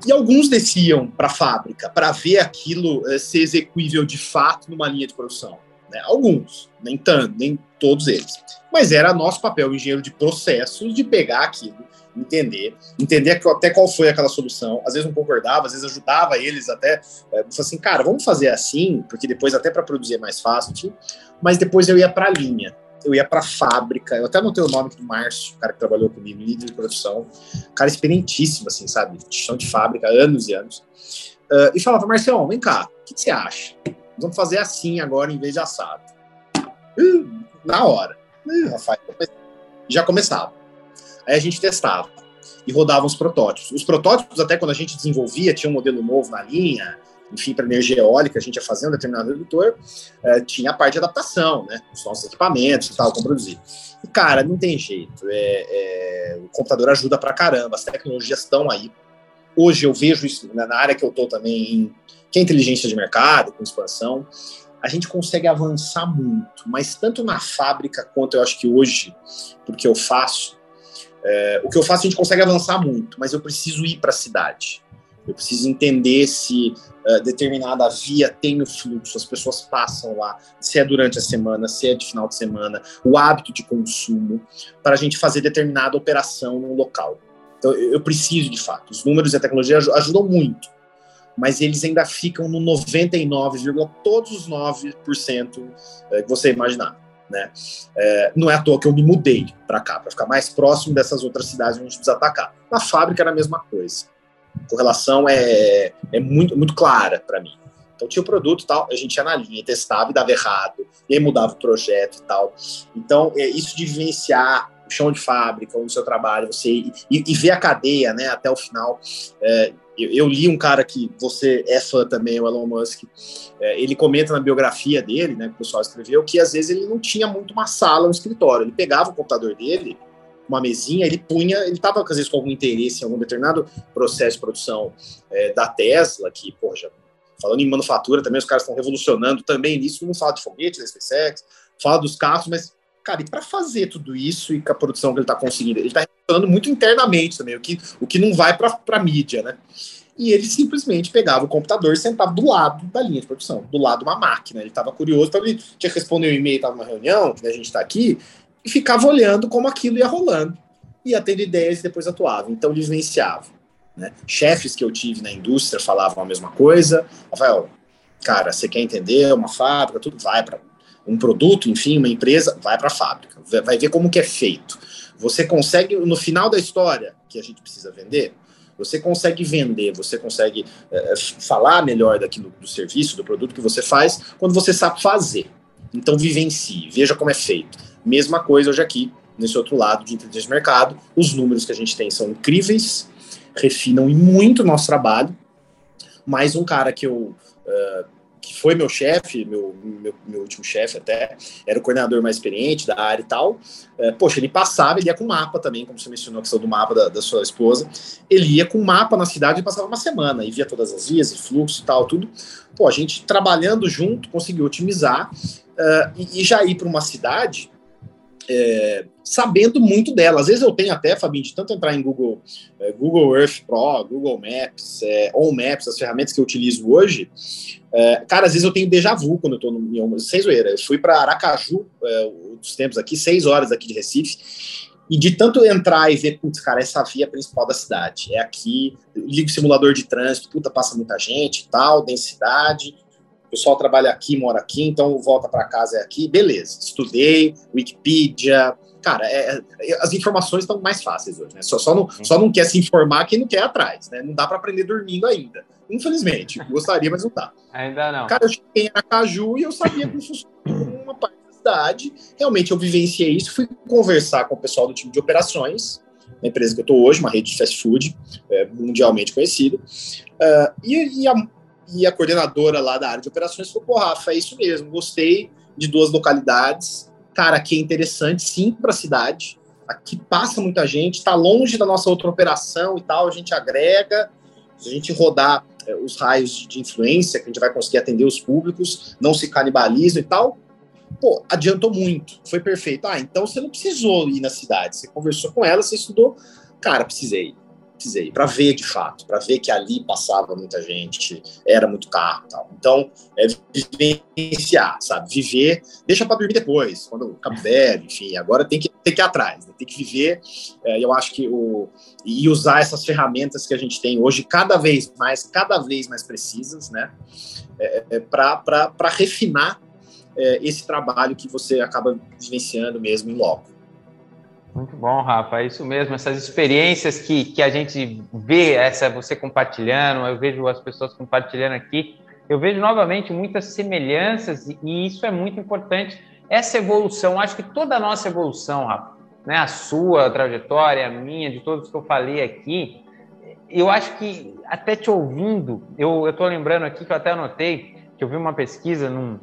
e alguns desciam para a fábrica para ver aquilo eh, ser execuível de fato numa linha de produção. Né? Alguns, nem tanto, nem todos eles. Mas era nosso papel, engenheiro de processos, de pegar aquilo, entender, entender até qual foi aquela solução. Às vezes não concordava, às vezes ajudava eles até. É, assim, cara, vamos fazer assim, porque depois até para produzir é mais fácil. Mas depois eu ia para a linha eu ia para a fábrica, eu até anotei o nome do Márcio, o cara que trabalhou comigo, líder de produção, cara experientíssimo, assim, sabe? Chão de fábrica, anos e anos. Uh, e falava, Marcião, vem cá, o que, que, você acha? Vamos fazer assim agora em vez de assado. Uh, na hora. Uh, Rafael, já começava. Aí a gente testava e rodava os protótipos. Os protótipos, até quando a gente desenvolvia, tinha um modelo novo na linha, enfim, para energia eólica, a gente ia fazer um determinado redutor, é, tinha a parte de adaptação, né? Os nossos equipamentos e tal, como produzir. E, cara, não tem jeito. É, é, o computador ajuda para caramba, as tecnologias estão aí. Hoje eu vejo isso na área que eu estou também, que é inteligência de mercado, com expansão. A gente consegue avançar muito, mas tanto na fábrica quanto eu acho que hoje, porque eu faço, é, o que eu faço a gente consegue avançar muito, mas eu preciso ir para a cidade Eu preciso entender se uh, determinada via tem o fluxo, as pessoas passam lá, se é durante a semana, se é de final de semana, o hábito de consumo, para a gente fazer determinada operação no local. Então, eu preciso de fato. Os números e a tecnologia ajudam muito, mas eles ainda ficam no 99, todos os 9% eh, que você imaginar. Né? É, não é à toa que eu me mudei para cá, para ficar mais próximo dessas outras cidades onde a gente precisa atacar. Na fábrica era a mesma coisa. Correlação é, é muito, muito clara para mim. Então tinha o produto tal, a gente ia na linha, testava e dava errado, e aí mudava o projeto e tal. Então, é, isso de vivenciar o chão de fábrica, o seu trabalho, você e, e ver a cadeia né, até o final. É, eu, eu, li um cara que você é fã também, o Elon Musk. É, ele comenta na biografia dele, né, que o pessoal escreveu, que às vezes ele não tinha muito uma sala, um escritório. Ele pegava o computador dele, uma mesinha, ele punha, ele estava às vezes com algum interesse em algum determinado processo de produção é, da Tesla, que, poxa, falando em manufatura também, os caras estão revolucionando também nisso, não fala de foguete, da SpaceX, fala dos carros, mas Cara, e para fazer tudo isso e com a produção que ele está conseguindo, ele está falando muito internamente também, o que, o que não vai para a mídia, né? E ele simplesmente pegava o computador e sentava do lado da linha de produção, do lado de uma máquina. Ele estava curioso, ele tinha que responder um e-mail, estava numa reunião, que a gente está aqui, e ficava olhando como aquilo ia rolando. Ia tendo ideias e depois atuava. Então vivenciava. Né? Chefes que eu tive na indústria falavam a mesma coisa. Rafael, cara, você quer entender uma fábrica, tudo vai para um produto, enfim, uma empresa, vai para a fábrica, vai ver como que é feito. Você consegue, no final da história que a gente precisa vender, você consegue vender, você consegue é, falar melhor daquilo do serviço, do produto que você faz, quando você sabe fazer. Então, vivencie, veja como é feito. Mesma coisa hoje aqui, nesse outro lado de inteligência de mercado. Os números que a gente tem são incríveis, refinam muito o nosso trabalho. Mais um cara que eu uh, que foi meu chefe, meu, meu, meu, último chefe até, era o coordenador mais experiente da área e tal. É, poxa, ele passava, ele ia com mapa também, como você mencionou a questão do mapa da, da sua esposa. Ele ia com mapa na cidade e passava uma semana, e via todas as vias e fluxo e tal, tudo. Pô, a gente trabalhando junto conseguiu otimizar uh, e, e já ir para uma cidade é, sabendo muito dela. Às vezes eu tenho até, Fabinho, de tanto entrar em Google, é, Google Earth Pro, Google Maps, é, On Maps, as ferramentas que eu utilizo hoje, é, cara, às vezes eu tenho déjà vu quando eu tô no, em sem zoeira. Eu fui para Aracaju, é, dos tempos aqui, seis horas aqui de Recife, e de tanto entrar e ver, putz, cara, essa via principal da cidade, é aqui, ligo o simulador de trânsito, puta, passa muita gente tal, densidade, pessoal trabalha aqui, mora aqui, então volta para casa é aqui, beleza. Estudei, Wikipedia, cara, é, é, as informações estão mais fáceis hoje, né? Só, só, não, uhum. só não quer se informar quem não quer atrás, né? Não dá para aprender dormindo ainda. Infelizmente, *laughs* gostaria, mas não dá. Ainda não. Cara, eu cheguei em Aracaju e eu sabia como *laughs* funcionava uma parte da cidade. Realmente eu vivenciei isso, fui conversar com o pessoal do time de operações, na empresa que eu estou hoje, uma rede de fast food é, mundialmente conhecida. Uh, e, e a, e a coordenadora lá da área de operações falou: pô, Rafa, é isso mesmo, gostei de duas localidades. Cara, aqui é interessante, sim, para a cidade. Aqui passa muita gente, está longe da nossa outra operação e tal, a gente agrega. Se a gente rodar é, os raios de influência, que a gente vai conseguir atender os públicos, não se canibalizam e tal, pô, adiantou muito, foi perfeito. Ah, então você não precisou ir na cidade, você conversou com ela, você estudou. Cara, precisei precisei, para ver de fato, para ver que ali passava muita gente, era muito carro tal. Então, é vivenciar, sabe? Viver, deixa para dormir depois, quando ficar velho, enfim, agora tem que, tem que ir atrás, né? tem que viver. É, eu acho que o. E usar essas ferramentas que a gente tem hoje, cada vez mais, cada vez mais precisas, né? É, é, para refinar é, esse trabalho que você acaba vivenciando mesmo em loco. Muito bom, Rafa, é isso mesmo. Essas experiências que, que a gente vê, essa você compartilhando, eu vejo as pessoas compartilhando aqui, eu vejo novamente muitas semelhanças e isso é muito importante. Essa evolução, acho que toda a nossa evolução, Rafa, né, a sua trajetória, a minha, de todos que eu falei aqui, eu acho que até te ouvindo, eu estou lembrando aqui que eu até anotei que eu vi uma pesquisa num,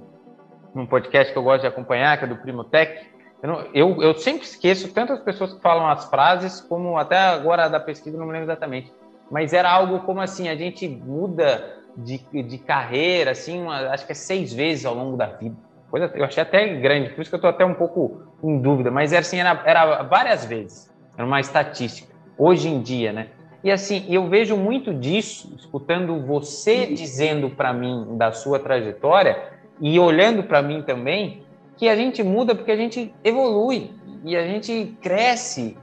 num podcast que eu gosto de acompanhar, que é do Primo Tech, eu, não, eu, eu, sempre esqueço tantas pessoas que falam as frases, como até agora da pesquisa, não me lembro exatamente. Mas era algo como assim: a gente muda de, de carreira, assim, uma, acho que é seis vezes ao longo da vida. Coisa, eu achei até grande, por isso que eu estou até um pouco em dúvida. Mas era assim, era, era várias vezes. Era uma estatística. Hoje em dia, né? E assim, eu vejo muito disso, escutando você dizendo para mim da sua trajetória e olhando para mim também, que a gente muda porque a gente evolui e a gente cresce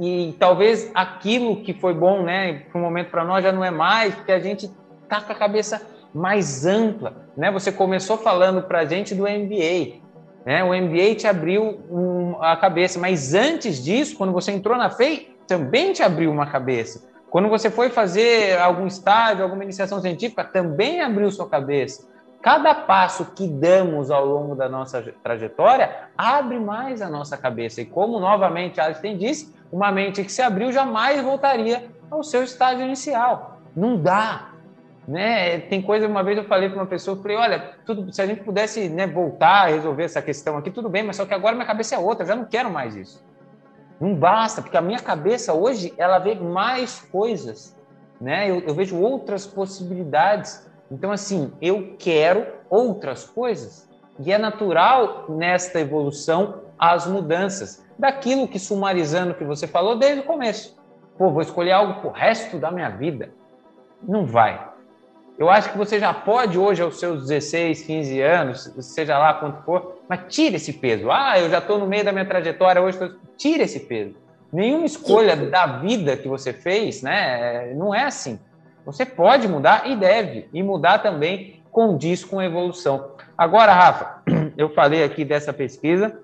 e, e talvez aquilo que foi bom, né, para um momento para nós já não é mais, porque a gente tá com a cabeça mais ampla, né? Você começou falando para a gente do MBA, né? O MBA te abriu um, a cabeça, mas antes disso, quando você entrou na FEI, também te abriu uma cabeça. Quando você foi fazer algum estágio, alguma iniciação científica, também abriu sua cabeça. Cada passo que damos ao longo da nossa trajetória abre mais a nossa cabeça. E como novamente Einstein disse, uma mente que se abriu jamais voltaria ao seu estágio inicial. Não dá. Né? Tem coisa, uma vez eu falei para uma pessoa, falei, olha, tudo, se a gente pudesse né, voltar resolver essa questão aqui, tudo bem, mas só que agora minha cabeça é outra, já não quero mais isso. Não basta, porque a minha cabeça hoje, ela vê mais coisas, né? Eu, eu vejo outras possibilidades. Então, assim, eu quero outras coisas. E é natural nesta evolução as mudanças. Daquilo que sumarizando que você falou desde o começo. Pô, vou escolher algo pro resto da minha vida. Não vai. Eu acho que você já pode hoje, aos seus 16, 15 anos, seja lá quanto for, mas tira esse peso. Ah, eu já estou no meio da minha trajetória hoje, tô... tira esse peso. Nenhuma escolha da vida que você fez, né? Não é assim. Você pode mudar e deve, e mudar também condiz com evolução. Agora, Rafa, *clears throat* eu falei aqui dessa pesquisa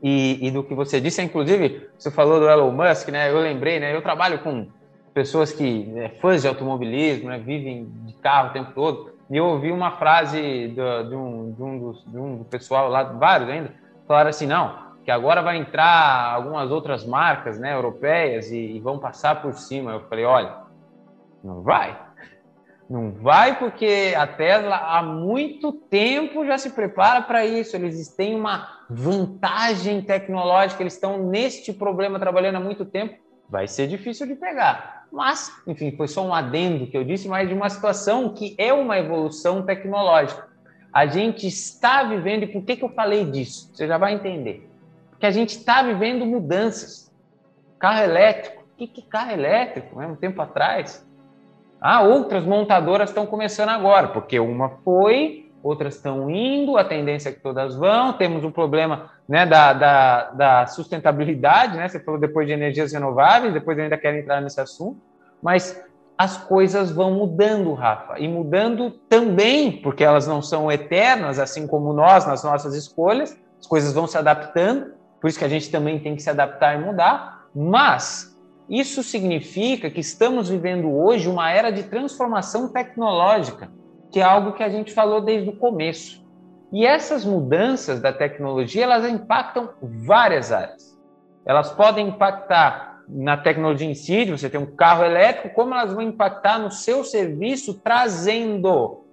e, e do que você disse, inclusive, você falou do Elon Musk, né? Eu lembrei, né? Eu trabalho com pessoas que né, fãs de automobilismo, né, vivem de carro o tempo todo. E eu ouvi uma frase do, de, um, de, um dos, de um do pessoal lá, vários ainda, falaram assim, não, que agora vai entrar algumas outras marcas né, europeias e, e vão passar por cima. Eu falei, olha, não vai. Não vai porque a Tesla há muito tempo já se prepara para isso. Eles têm uma vantagem tecnológica, eles estão neste problema trabalhando há muito tempo. Vai ser difícil de pegar. Mas, enfim, foi só um adendo que eu disse, mas de uma situação que é uma evolução tecnológica. A gente está vivendo, e por que, que eu falei disso? Você já vai entender. Porque a gente está vivendo mudanças. Carro elétrico. O que, que é carro elétrico? Né? Um tempo atrás. Ah, outras montadoras estão começando agora, porque uma foi outras estão indo, a tendência é que todas vão, temos um problema né, da, da, da, sustentabilidade, né? Você falou depois de energias renováveis, depois ainda quero entrar nesse assunto, mas as coisas vão mudando, Rafa, e mudando também, porque elas não são eternas, assim como nós nas nossas escolhas, as coisas vão se adaptando, por isso que a gente também tem que se adaptar e mudar, mas isso significa que estamos vivendo hoje uma era de transformação tecnológica que é algo que a gente falou desde o começo. E essas mudanças da tecnologia, elas impactam várias áreas. Elas podem impactar na tecnologia em si, você ter um carro elétrico, como elas vão impactar no seu serviço, trazendo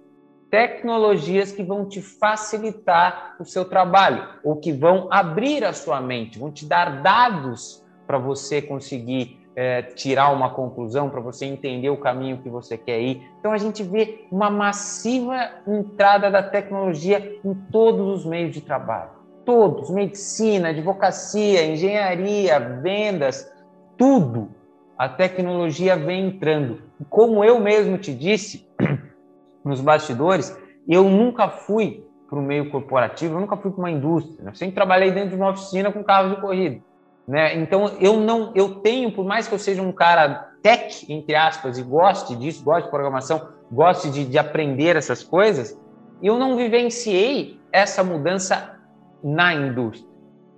tecnologias que vão te facilitar o seu trabalho, ou que vão abrir a sua mente, vão te dar dados para você conseguir é, tirar uma conclusão, para você entender o caminho que você quer ir. Então a gente vê uma massiva entrada da tecnologia em todos os meios de trabalho. Todos, medicina, advocacia, engenharia, vendas, tudo. A tecnologia vem entrando. Como eu mesmo te disse *clears throat* nos bastidores, eu nunca fui para o meio corporativo, eu nunca fui para uma indústria. Eu sempre trabalhei dentro de uma oficina com carros de corrida. Né? Então eu não, eu tenho, por mais que eu seja um cara tech entre aspas e goste disso, goste de programação, goste de, de aprender essas coisas, eu não vivenciei essa mudança na indústria,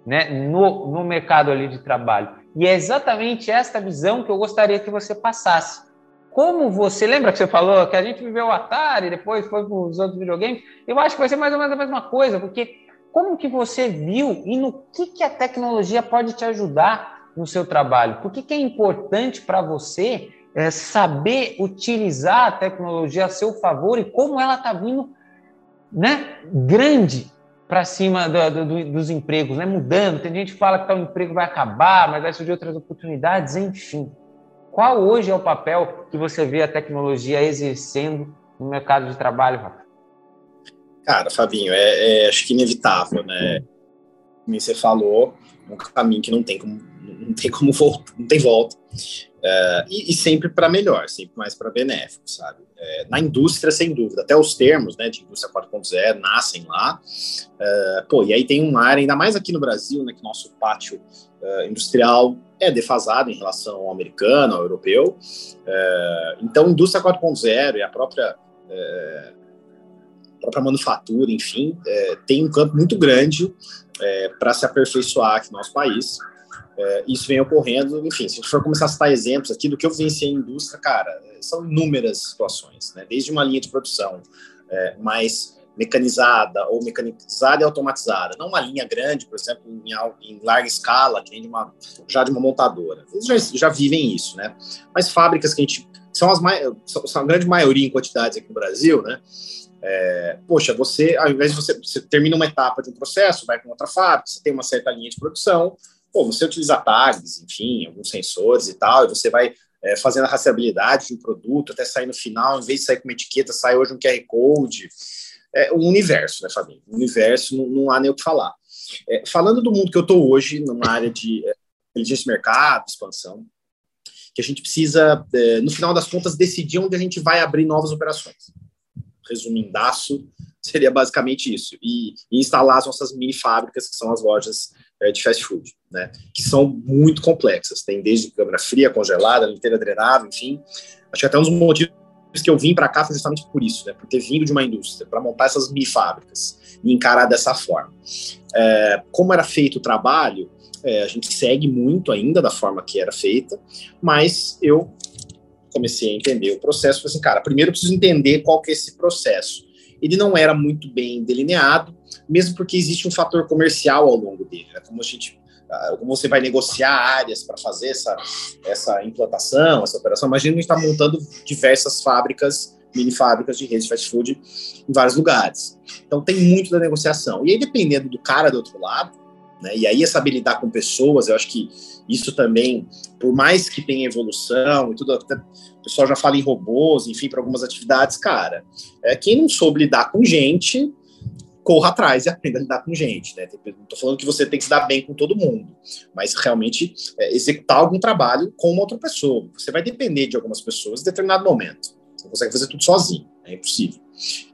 né? No, no mercado ali de trabalho. E é exatamente esta visão que eu gostaria que você passasse. Como você lembra que você falou que a gente viveu o Atari, depois foi para os outros videogames? Eu acho que vai ser mais ou menos a mesma coisa, porque como que você viu e no que, que a tecnologia pode te ajudar no seu trabalho? Por que, que é importante para você é, saber utilizar a tecnologia a seu favor e como ela está vindo né, grande para cima do, do, dos empregos, né, mudando. Tem gente que fala que tal emprego vai acabar, mas vai surgir outras oportunidades, enfim. Qual hoje é o papel que você vê a tecnologia exercendo no mercado de trabalho, Rafa? Cara, Fabinho, é, é, acho que inevitável, né? Como você falou, é um caminho que não tem como, não tem como volta, não tem volta. Uh, e, e, sempre para melhor, sempre mais para benéfico, sabe? É, na indústria, sem dúvida, até os termos né, de indústria 4.0 nascem lá. Uh, pô, e aí tem um área, ainda mais aqui no Brasil, né, que nosso pátio uh, industrial é defasado em relação ao americano, ao europeu. então, indústria 4.0 e a própria, própria manufatura, enfim, tem um campo muito grande para se aperfeiçoar aqui no nosso país. É, isso vem ocorrendo, enfim, se a gente for começar a citar exemplos aqui do que eu vivenciei em indústria, cara, são inúmeras situações, né? Desde uma linha de produção é, mais mecanizada ou mecanizada e automatizada, não uma linha grande, por exemplo, em, em larga escala, que nem de uma, já de uma montadora. Eles já, já vivem isso, né? Mas fábricas que a gente são as são a grande maioria em quantidades aqui no Brasil, né? É, poxa, você, ao invés de você, você termina uma etapa de um processo, vai para outra fábrica, você tem uma certa linha de produção, pô, você utiliza tags, enfim, alguns sensores e tal, e você vai é, fazendo a rastreabilidade de um produto até sair no final, em vez de sair com uma etiqueta, sai hoje um QR Code. É um universo, né, Fabinho? Um universo, não, não há nem o que falar. É, falando do mundo que eu estou hoje, numa área de é, inteligência de mercado, expansão, que a gente precisa, é, no final das contas, decidir onde a gente vai abrir novas operações. Resumindaço, *laughs* seria basicamente isso. E, e instalar as nossas mini fábricas, que são as lojas é, de fast food, né? Que são muito complexas. Tem desde câmera fria, congelada, liteira drenável, enfim. Acho que até um dos motivos que eu vim para cá foi justamente por isso, né? Por ter vindo de uma indústria, para montar essas mini fábricas e encarar dessa forma. É, como era feito o trabalho, é, a gente segue muito ainda da forma que era feita, mas eu comecei a entender o processo. Falei assim, cara, primeiro eu preciso entender qual que é esse processo ele não era muito bem delineado, mesmo porque existe um fator comercial ao longo dele, né? como a gente ah, como você vai negociar áreas para fazer essa, essa implantação, essa operação. Imagina a gente está montando diversas fábricas, mini fábricas de rede de fast food em vários lugares. Então tem muito da negociação. E aí, dependendo do cara do outro lado, né, e aí é saber lidar com pessoas, eu acho que isso também, por mais que tenha evolução e tudo, o pessoal já fala em robôs, enfim, para algumas atividades, cara, é, quem não soube lidar com gente, corra atrás e aprenda a lidar com gente, né? Não estou falando que você tem que se dar bem com todo mundo, mas realmente é, executar algum trabalho com uma outra pessoa. Você vai depender de algumas pessoas em determinado momento. Você não consegue fazer tudo sozinho, é impossível.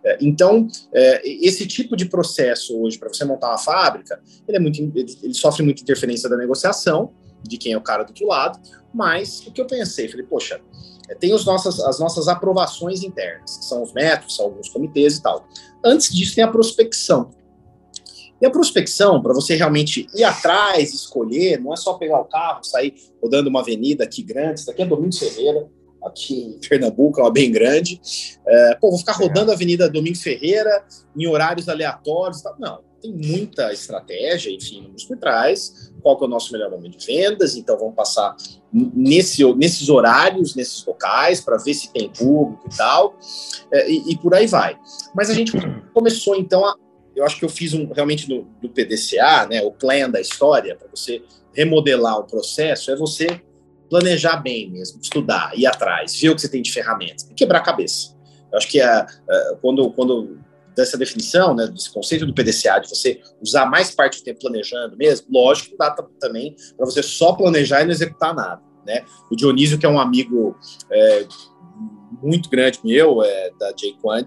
É, então, é, esse tipo de processo hoje, para você montar uma fábrica, ele, é muito, ele, sofre muita interferência da negociação, de quem é o cara do outro lado, mas o que eu pensei, falei, poxa, é, tem os nossas, as nossas aprovações internas, que são os métodos, são alguns comitês e tal. Antes disso, tem a prospecção. E a prospecção, para você realmente ir atrás, escolher, não é só pegar o carro, sair rodando uma avenida aqui grande, isso aqui é Domingos Ferreira, aqui em Pernambuco, é uma bem grande. É, pô, vou ficar rodando a Avenida Domingos Ferreira em horários aleatórios. Tal. Não, tem muita estratégia, enfim, números por trás, qual que é o nosso melhor momento de vendas, então vamos passar nesse, nesses horários, nesses locais, para ver se tem público e tal, é, e, e, por aí vai. Mas a gente começou, então, a, eu acho que eu fiz um, realmente do, do PDCA, né, o plan da história, para você remodelar o processo, é você planejar bem mesmo, estudar, ir atrás, ver o que você tem de ferramentas, e quebrar a cabeça. Eu acho que a, a, quando, quando dessa definição, né, desse conceito do PDCA, de você usar mais parte do tempo planejando mesmo, lógico que dá também para você só planejar e não executar nada. Né? O Dionísio, que é um amigo é, muito grande meu, é, da J Quant,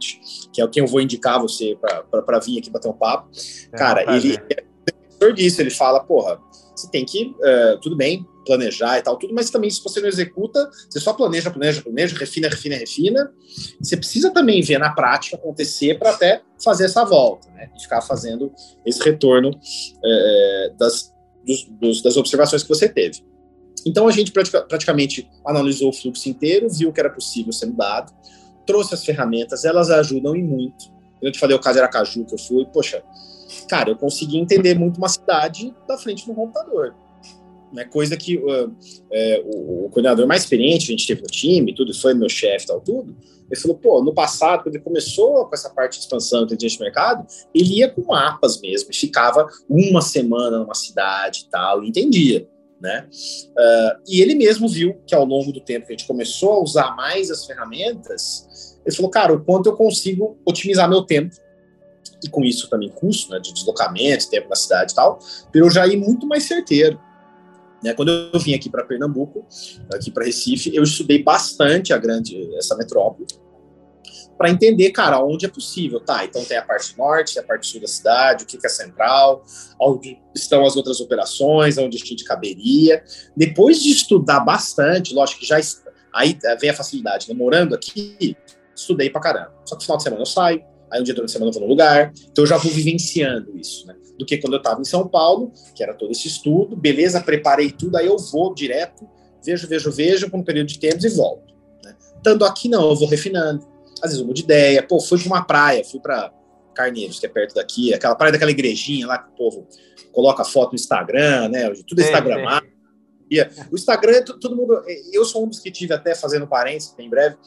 que é quem eu vou indicar você para vir aqui bater um papo. É, Cara, ele é professor disso, ele fala, porra, você tem que, uh, tudo bem, planejar e tal, tudo, mas também se você não executa, você só planeja, planeja, planeja, refina, refina, refina, você precisa também ver na prática acontecer para até fazer essa volta, né? E ficar fazendo esse retorno é, das, dos, dos, das observações que você teve. Então a gente pratica, praticamente analisou o fluxo inteiro, viu que era possível ser mudado, trouxe as ferramentas, elas ajudam e muito. Eu te falei o caso de Aracaju que eu fui, poxa, cara, eu consegui entender muito uma cidade da frente do computador né, coisa que uh, é, o, o, coordenador mais experiente, a gente teve no time, tudo, foi meu chefe tal, tudo, ele falou, pô, no passado, quando ele começou com essa parte de expansão inteligente de mercado, ele ia com mapas mesmo, ficava uma semana numa cidade e tal, e entendia, né? Uh, e ele mesmo viu que ao longo do tempo que a gente começou a usar mais as ferramentas, ele falou, cara, o quanto eu consigo otimizar meu tempo, e com isso também custo, né, de deslocamento, tempo na cidade e tal, para eu já ir muito mais certeiro Né? Quando eu vim aqui para Pernambuco, aqui para Recife, eu estudei bastante a grande essa metrópole para entender, cara, onde é possível. Tá, então tem a parte norte, a parte sul da cidade, o que, que é central, onde estão as outras operações, onde a gente caberia. Depois de estudar bastante, lógico que já aí vem a facilidade, né? Morando aqui, estudei pra caramba. Só que no final de semana eu saio, aí um dia durante a semana eu vou no lugar, então eu já vou vivenciando isso, né? Do que quando eu estava em São Paulo, que era todo esse estudo, beleza, preparei tudo, aí eu vou direto, vejo, vejo, vejo, por um período de tempo e volto. Né? Estando aqui, não, eu vou refinando às vezes eu mudo de ideia. Pô, fui para uma praia, fui para Carneiros, que é perto daqui, aquela praia daquela igrejinha lá que o povo coloca foto no Instagram, né? Tudo é Instagramado. O Instagram, todo mundo. Eu sou um dos que tive até fazendo parênteses, em breve,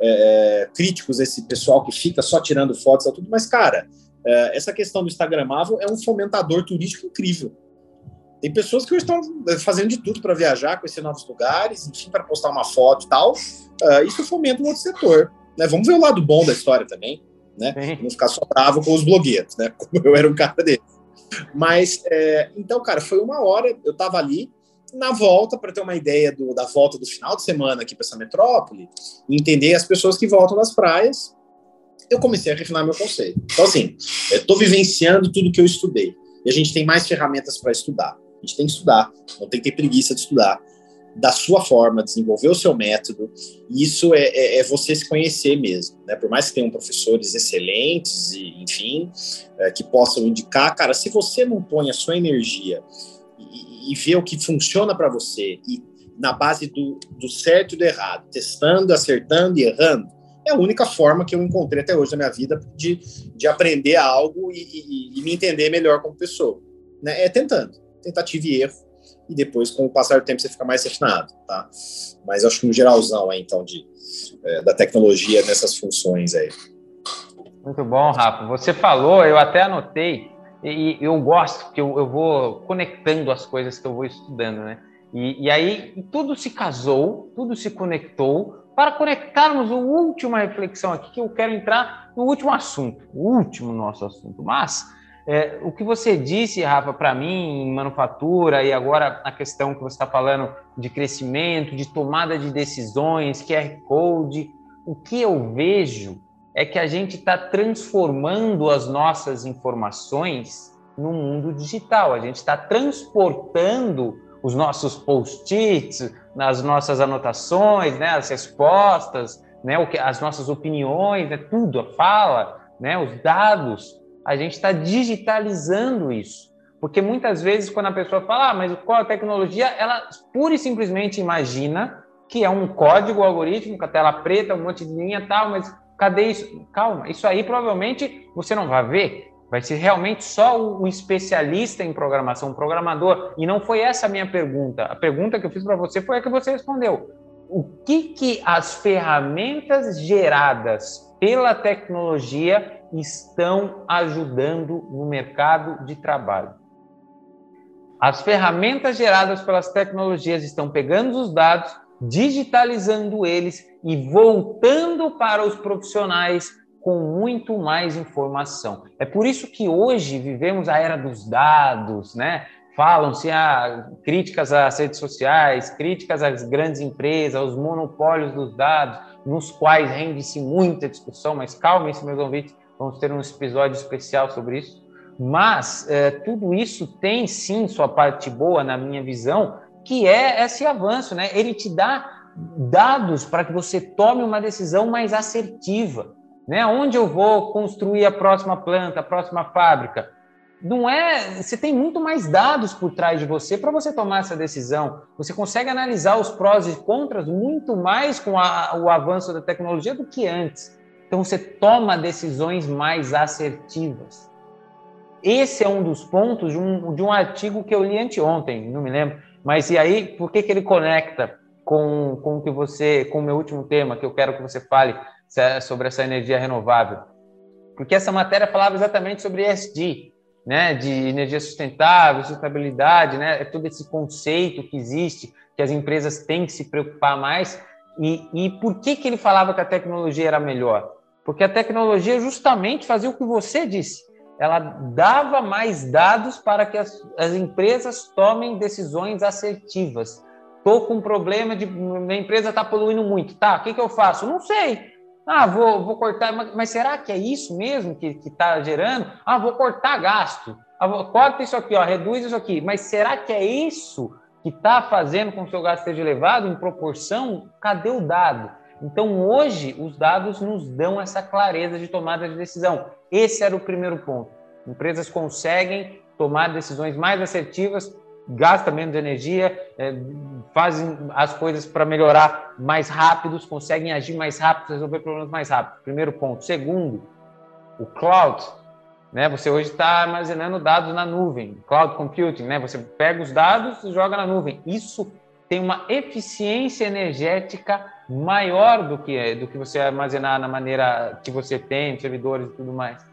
é, críticos esse pessoal que fica só tirando fotos e tudo, mas, cara, é, essa questão do Instagramável é um fomentador turístico incrível. Tem pessoas que estão fazendo de tudo para viajar, conhecer novos lugares, enfim, para postar uma foto e tal. Uh, isso fomenta um outro setor. Né? Vamos ver o lado bom da história também, né? Não ficar só bravo com os blogueiros, né? *laughs* Como eu era um cara dele. Mas, é, então, cara, foi uma hora, eu tava ali, na volta, para ter uma ideia do, da volta do final de semana aqui para essa metrópole, entender as pessoas que voltam das praias, eu comecei a refinar meu conceito. Então, assim, estou vivenciando tudo que eu estudei. E a gente tem mais ferramentas para estudar. A gente tem que estudar, não tem que ter preguiça de estudar da sua forma, desenvolver o seu método. Isso é, é, é, você se conhecer mesmo, né? Por mais que tenham professores excelentes e, enfim, é, que possam indicar, cara, se você não põe a sua energia e, e vê o que funciona para você e na base do, do certo e do errado, testando, acertando e errando, é a única forma que eu encontrei até hoje na minha vida de, de aprender algo e, e, e me entender melhor como pessoa. Né? É tentando, tentativa e erro e depois, com o passar do tempo, você fica mais refinado, tá? Mas acho que no geralzão aí, então, de, é, da tecnologia nessas funções aí. Muito bom, Rafa. Você falou, eu até anotei, e eu gosto que eu, eu vou conectando as coisas que eu vou estudando, né? E, e aí tudo se casou, tudo se conectou para conectarmos a última reflexão aqui, que eu quero entrar no último assunto, o último nosso assunto. Mas é, o que você disse, Rafa, para mim, em manufatura, e agora a questão que você está falando de crescimento, de tomada de decisões, QR Code, o que eu vejo é que a gente está transformando as nossas informações no mundo digital. A gente está transportando os nossos post-its, nas nossas anotações, né, as respostas, né, o que, as nossas opiniões, né, tudo, a fala, né, os dados a gente está digitalizando isso. Porque muitas vezes, quando a pessoa fala, ah, mas qual a tecnologia, ela pura e simplesmente imagina que é um código algoritmo com a tela preta, um monte de linha tal, mas cadê isso? Calma, isso aí provavelmente você não vai ver. Vai ser realmente só o especialista em programação, o programador. E não foi essa a minha pergunta. A pergunta que eu fiz para você foi a que você respondeu. O que, que as ferramentas geradas pela tecnologia estão ajudando no mercado de trabalho. As ferramentas geradas pelas tecnologias estão pegando os dados, digitalizando eles e voltando para os profissionais com muito mais informação. É por isso que hoje vivemos a era dos dados, né? Falam-se a críticas às redes sociais, críticas às grandes empresas, aos monopólios dos dados, nos quais rende-se muita discussão, mas calmem-se, meus ouvintes, vamos ter um episódio especial sobre isso. Mas é, tudo isso tem sim sua parte boa, na minha visão, que é esse avanço, né? Ele te dá dados para que você tome uma decisão mais assertiva, né? Onde eu vou construir a próxima planta, a próxima fábrica? Não é, você tem muito mais dados por trás de você para você tomar essa decisão. Você consegue analisar os prós e contras muito mais com a, o avanço da tecnologia do que antes. Então você toma decisões mais assertivas. Esse é um dos pontos de um, de um artigo que eu li anteontem, não me lembro. Mas e aí, por que, que ele conecta com, com o que você, com o meu último tema, que eu quero que você fale sobre essa energia renovável? Porque essa matéria falava exatamente sobre ESG, né, de energia sustentável, sustentabilidade, né, é todo esse conceito que existe, que as empresas têm que se preocupar mais. E, e por que, que ele falava que a tecnologia era melhor? Porque a tecnologia justamente fazia o que você disse. ela dava mais dados para que as, as empresas tomem decisões assertivas. Estou com um problema de minha empresa está poluindo muito, tá? O que, que eu faço? Não sei. Ah, vou, vou cortar, mas, será que é isso mesmo que está gerando? Ah, vou cortar gasto. Ah, vou, corta isso aqui, ó, reduz isso aqui. Mas será que é isso que está fazendo com que o seu gasto esteja elevado em proporção? Cadê o dado? Então, hoje, os dados nos dão essa clareza de tomada de decisão. Esse era o primeiro ponto. Empresas conseguem tomar decisões mais assertivas, gastam menos energia, é, fazem as coisas para melhorar mais rápidos, conseguem agir mais rápido, resolver problemas mais rápido. Primeiro ponto. Segundo, o cloud. Né? Você hoje está armazenando dados na nuvem, cloud computing. Né? Você pega os dados e joga na nuvem. Isso tem uma eficiência energética maior do que, do que você armazenar na maneira que você tem, servidores e tudo mais.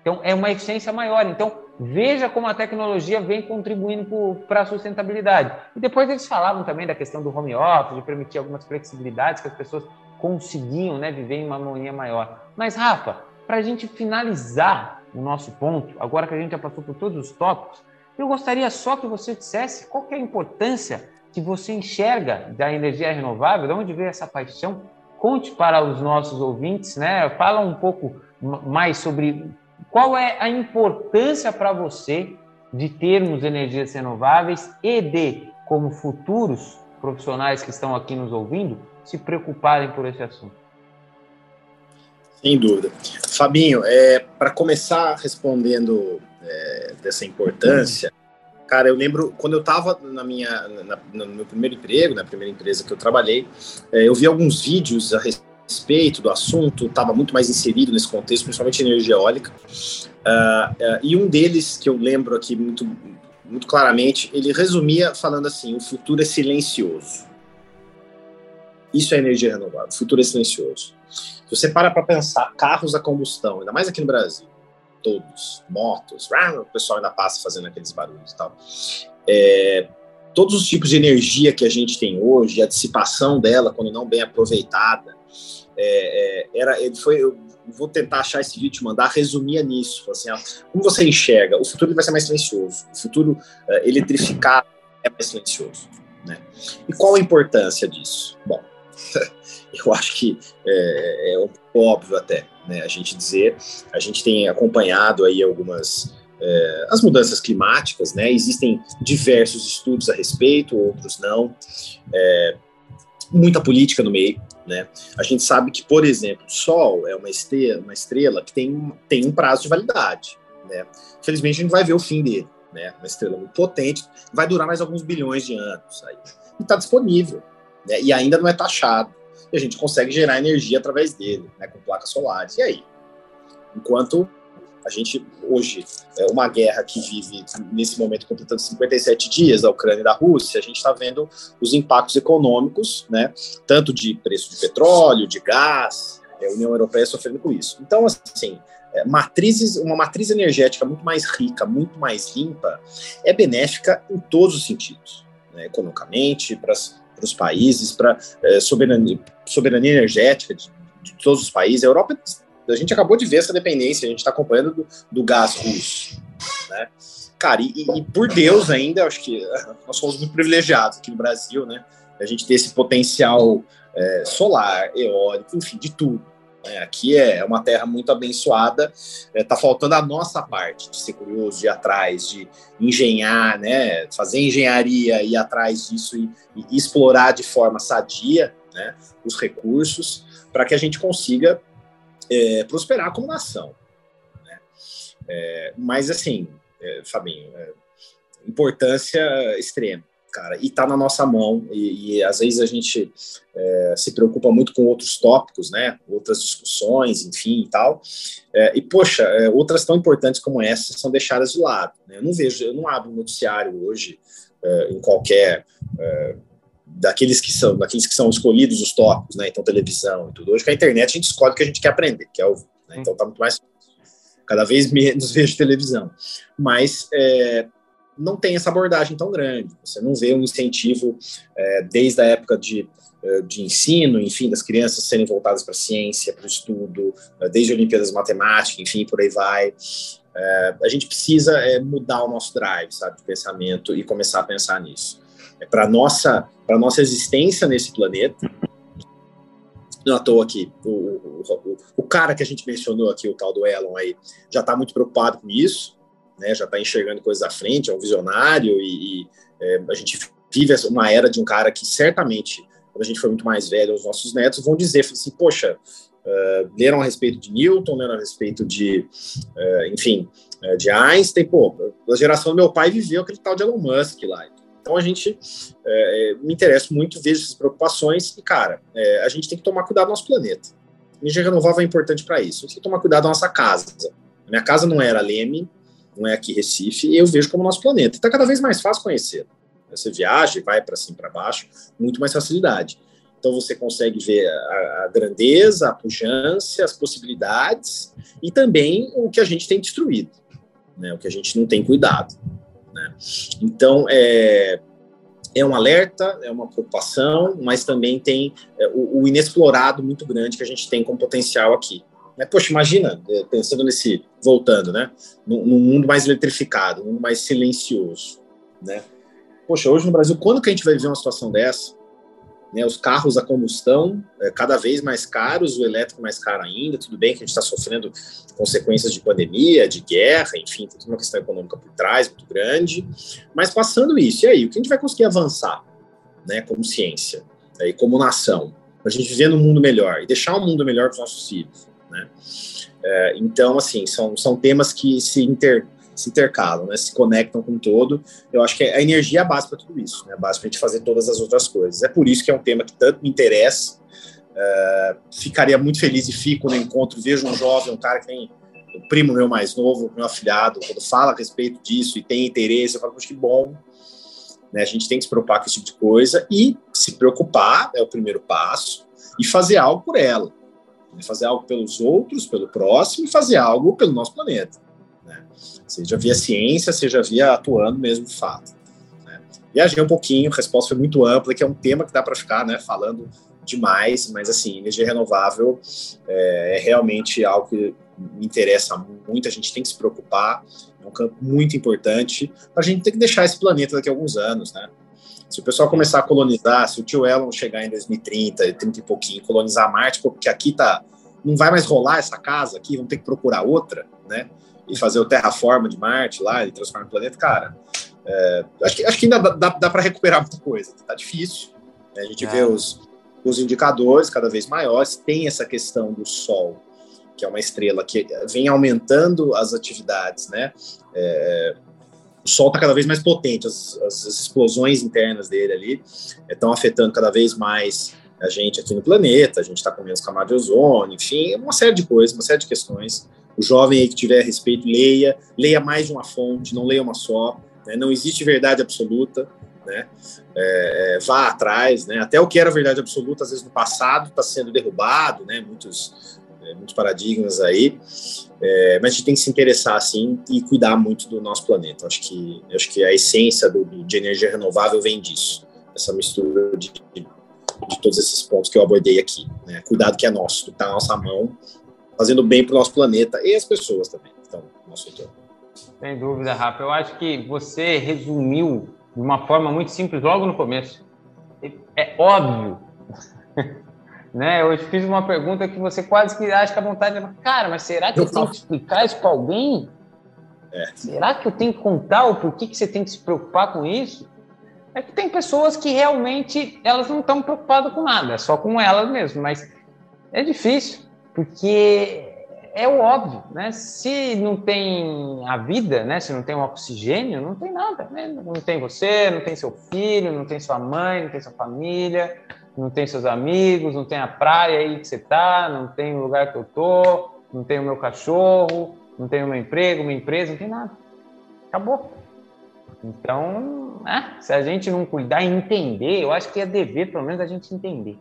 Então, é uma eficiência maior. Então, veja como a tecnologia vem contribuindo para a sustentabilidade. E depois eles falavam também da questão do home office, de permitir algumas flexibilidades que as pessoas conseguiam né, viver em uma harmonia maior. Mas, Rafa, para a gente finalizar o nosso ponto, agora que a gente já passou por todos os tópicos, eu gostaria só que você dissesse qual é a importância que você enxerga da energia renovável, de onde veio essa paixão? Conte para os nossos ouvintes, né? Fala um pouco mais sobre qual é a importância para você de termos energias renováveis e de, como futuros profissionais que estão aqui nos ouvindo, se preocuparem por esse assunto. Sem dúvida. Fabinho, é, para começar respondendo é, dessa importância, Cara, eu lembro quando eu estava na minha, na, no meu primeiro emprego, na primeira empresa que eu trabalhei, é, eu vi alguns vídeos a respeito do assunto, estava muito mais inserido nesse contexto, principalmente energia eólica. Uh, uh, e um deles que eu lembro aqui muito, muito claramente, ele resumia falando assim: o futuro é silencioso. Isso é energia renovável. O futuro é silencioso. Se você para para pensar, carros a combustão, ainda mais aqui no Brasil, todos, motos, o pessoal ainda passa fazendo aqueles barulhos e tal. É, todos os tipos de energia que a gente tem hoje, a dissipação dela, quando não bem aproveitada, é, é, era, ele foi, eu vou tentar achar esse vídeo, mandar, resumia nisso, assim, ó, como você enxerga, o futuro vai ser mais silencioso, o futuro uh, eletrificado é mais silencioso, né? E qual a importância disso? Bom, *laughs* eu acho que é, é um óbvio até, né, a gente dizer, a gente tem acompanhado aí algumas é, as mudanças climáticas, né, existem diversos estudos a respeito, outros não, é, muita política no meio, né, a gente sabe que, por exemplo, o Sol é uma estrela, uma estrela que tem, tem um prazo de validade, né, infelizmente a gente vai ver o fim dele, né, uma estrela muito potente, vai durar mais alguns bilhões de anos aí, e está disponível, né, e ainda não é taxado, e a gente consegue gerar energia através dele, né, com placas solares. E aí? Enquanto a gente, hoje, é uma guerra que vive nesse momento completando 57 dias, da Ucrânia e da Rússia, a gente está vendo os impactos econômicos, né, tanto de preço de petróleo, de gás, é, a União Europeia sofrendo com isso. Então, assim, é, matrizes, uma matriz energética muito mais rica, muito mais limpa, é benéfica em todos os sentidos, né, economicamente, para os países, para é, soberania, soberania energética de, de, todos os países. A Europa, a gente acabou de ver essa dependência, a gente está acompanhando do, do, gás russo. Né? Cara, e, e, por Deus ainda, acho que *laughs* nós somos muito privilegiados aqui no Brasil, né? A gente ter esse potencial é, solar, eólico, enfim, de tudo. É, aqui é uma terra muito abençoada, está é, tá faltando a nossa parte de ser curioso, de ir atrás, de engenhar, né, fazer engenharia, ir atrás disso e, e explorar de forma sadia né, os recursos para que a gente consiga é, prosperar como nação. Né? É, mas, assim, é, Fabinho, é, importância extrema cara, e tá na nossa mão, e, e às vezes a gente é, se preocupa muito com outros tópicos, né, outras discussões, enfim e tal, é, e poxa, outras tão importantes como essa são deixadas de lado, né? eu não vejo, eu não abro um noticiário hoje em qualquer daqueles que são daqueles que são escolhidos os tópicos, né, então televisão e tudo, hoje com a internet a gente escolhe o que a gente quer aprender, que é o, né? então tá muito mais cada vez menos *laughs* vejo televisão, mas é, não tem essa abordagem tão grande. Você não vê um incentivo é, desde a época de, é, de ensino, enfim, das crianças serem voltadas para a ciência, para o estudo, é, desde Olimpíadas Matemáticas, enfim, por aí vai. é, a gente precisa é, mudar o nosso drive, sabe, de pensamento e começar a pensar nisso. É para nossa para nossa existência nesse planeta. Não à toa o, o, o, cara que a gente mencionou aqui, o tal do Elon aí, já está muito preocupado com isso, né? Já está enxergando coisas à frente, é um visionário e, e é, a gente vive uma era de um cara que certamente, quando a gente for muito mais velho, os nossos netos vão dizer assim, poxa, uh, leram a respeito de Newton, leram a respeito de, uh, enfim, uh, de Einstein, pô, a geração do meu pai viveu aquele tal de Elon Musk lá. Então a gente me interessa muito, vejo essas preocupações e, cara, a gente tem que tomar cuidado do nosso planeta. Energia renovável é importante para isso. A gente tem que tomar cuidado da nossa casa. A minha casa não era Leme, não é aqui Recife, e eu vejo como nosso planeta. Está cada vez mais fácil conhecer. Você viaja e vai para cima para baixo, muito mais facilidade. Então você consegue ver a, a, grandeza, a pujança, as possibilidades e também o que a gente tem destruído, né? o que a gente não tem cuidado. Né? Então, é, é um alerta, é uma preocupação, mas também tem é, o, o, inexplorado muito grande que a gente tem como potencial aqui. Né? Poxa, imagina, é, pensando nesse, voltando, né? Num, mundo mais eletrificado, num mundo mais silencioso, né? Poxa, hoje no Brasil, quando que a gente vai viver uma situação dessa? Né, os carros a combustão é, cada vez mais caros, o elétrico mais caro ainda. Tudo bem que a gente está sofrendo consequências de pandemia, de guerra, enfim, tem uma questão econômica por trás muito grande. Mas passando isso, e aí, o que a gente vai conseguir avançar, né, como ciência né, e como nação, para a gente viver num mundo melhor e deixar um mundo melhor para os nossos filhos, né? É, então, assim, são, são temas que se inter se intercalam, né, se conectam com todo. Eu acho que a energia é a base para tudo isso, né, a base para a gente fazer todas as outras coisas. É por isso que é um tema que tanto me interessa. Uh, ficaria muito feliz e fico no encontro, vejo um jovem, um cara que tem o primo meu mais novo, meu afilhado, quando fala a respeito disso e tem interesse, eu falo, poxa, que bom. Né, a gente tem que se preocupar com esse tipo de coisa e se preocupar é o primeiro passo e fazer algo por ela. Né, fazer algo pelos outros, pelo próximo e fazer algo pelo nosso planeta. Seja via ciência, seja via atuando mesmo de fato. Né? Viajei um pouquinho, a resposta foi muito ampla, que é um tema que dá para ficar né, falando demais, mas assim, energia renovável é, é, realmente algo que me interessa muito, a gente tem que se preocupar, é um campo muito importante, a gente tem que deixar esse planeta daqui a alguns anos, né? Se o pessoal começar a colonizar, se o tio Elon chegar em 2030, 30 e pouquinho, colonizar Marte, porque aqui tá, não vai mais rolar essa casa aqui, vamos ter que procurar outra, né? E fazer o terraforma de Marte lá e transformar no planeta, cara, é, acho, que, acho que ainda dá, dá para recuperar muita coisa. Tá difícil. Né? A gente é. vê os, os indicadores cada vez maiores. Tem essa questão do Sol, que é uma estrela que vem aumentando as atividades, né? É, o Sol está cada vez mais potente, as, as, explosões internas dele ali estão é, afetando cada vez mais a gente aqui no planeta, a gente está com menos camada de ozônio, enfim, uma série de coisas, uma série de questões o jovem aí que tiver respeito, leia, leia mais de uma fonte, não leia uma só. Né? Não existe verdade absoluta, né? É, é, vá atrás, né? Até o que era verdade absoluta, às vezes no passado, está sendo derrubado, né? Muitos, é, muitos paradigmas aí. É, mas a gente tem que se interessar assim e cuidar muito do nosso planeta. Acho que acho que a essência do, de energia renovável vem disso, essa mistura de, de, todos esses pontos que eu abordei aqui. Né? Cuidado que é nosso, está na nossa mão fazendo bem para o nosso planeta e as pessoas também que estão no nosso entorno. Sem dúvida, Rafa. Eu acho que você resumiu de uma forma muito simples logo no começo. É óbvio. *laughs* né? Eu fiz uma pergunta que você quase que acha que a vontade de cara, mas será que eu, eu tenho que explicar isso para alguém? É. Será que eu tenho que contar o porquê que você tem que se preocupar com isso? É que tem pessoas que realmente elas não estão preocupadas com nada, é só com elas mesmo, mas é difícil porque é o óbvio, né? Se não tem a vida, né? Se não tem o oxigênio, não tem nada, né? Não tem você, não tem seu filho, não tem sua mãe, não tem sua família, não tem seus amigos, não tem a praia aí que você tá, não tem o lugar que eu tô, não tem o meu cachorro, não tem o meu emprego, minha empresa, não tem nada. Acabou. Então, né? se a gente não cuidar e entender, eu acho que é dever, pelo menos, a gente entender.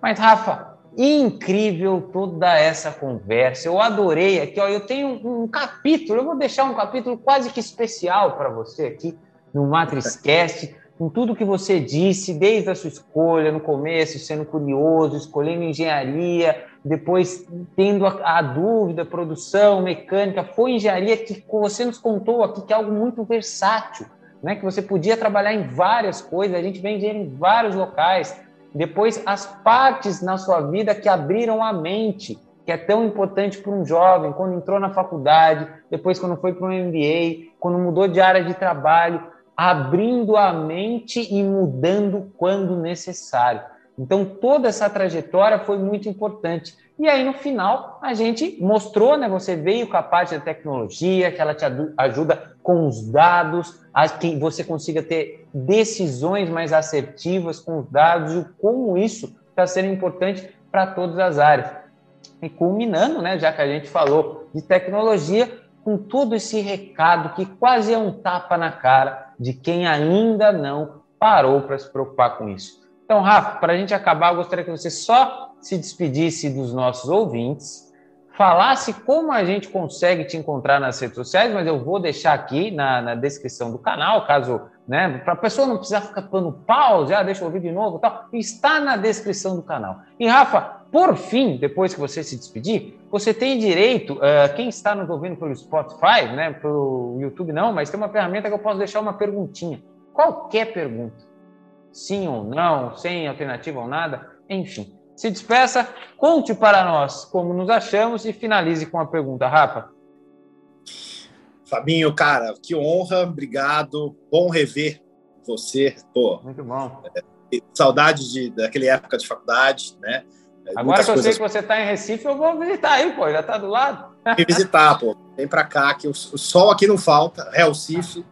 Mas, Rafa, incrível toda essa conversa. Eu adorei aqui, ó, eu tenho um, um capítulo, eu vou deixar um capítulo quase que especial para você aqui no MatrizCast, com tudo que você disse, desde a sua escolha no começo, sendo curioso, escolhendo engenharia, depois tendo a, a dúvida, produção, mecânica, foi engenharia que você nos contou aqui que é algo muito versátil, né? Que você podia trabalhar em várias coisas, a gente vem em vários locais. Depois as partes na sua vida que abriram a mente, que é tão importante para um jovem, quando entrou na faculdade, depois quando foi para um MBA, quando mudou de área de trabalho, abrindo a mente e mudando quando necessário. Então, toda essa trajetória foi muito importante. E aí, no final, a gente mostrou, né? Você veio com a parte da tecnologia, que ela te ajuda com os dados, a que você consiga ter decisões mais assertivas com os dados e como isso está sendo importante para todas as áreas. E culminando, né? Já que a gente falou de tecnologia, com todo esse recado que quase é um tapa na cara de quem ainda não parou para se preocupar com isso. Então, Rafa, para a gente acabar, eu gostaria que você só se despedisse dos nossos ouvintes, falasse como a gente consegue te encontrar nas redes sociais, mas eu vou deixar aqui na, na descrição do canal, caso, né, para a pessoa não precisar ficar dando pause, ah, deixa eu ouvir de novo, tal, está na descrição do canal. E Rafa, por fim, depois que você se despedir, você tem direito, uh, quem está nos ouvindo pelo Spotify, né, pelo YouTube não, mas tem uma ferramenta que eu posso deixar uma perguntinha, qualquer pergunta, sim ou não, sem alternativa ou nada, enfim. Se despeça, conte para nós como nos achamos e finalize com a pergunta, Rafa. Fabinho, cara, que honra, obrigado. Bom rever você. Pô, Muito bom. É, saudade de, daquela época de faculdade, né? É, Agora que eu sei que você está em Recife, eu vou visitar aí, pô, já está do lado. Vem visitar, pô. Vem para cá, que o, o, sol aqui não falta, Recife.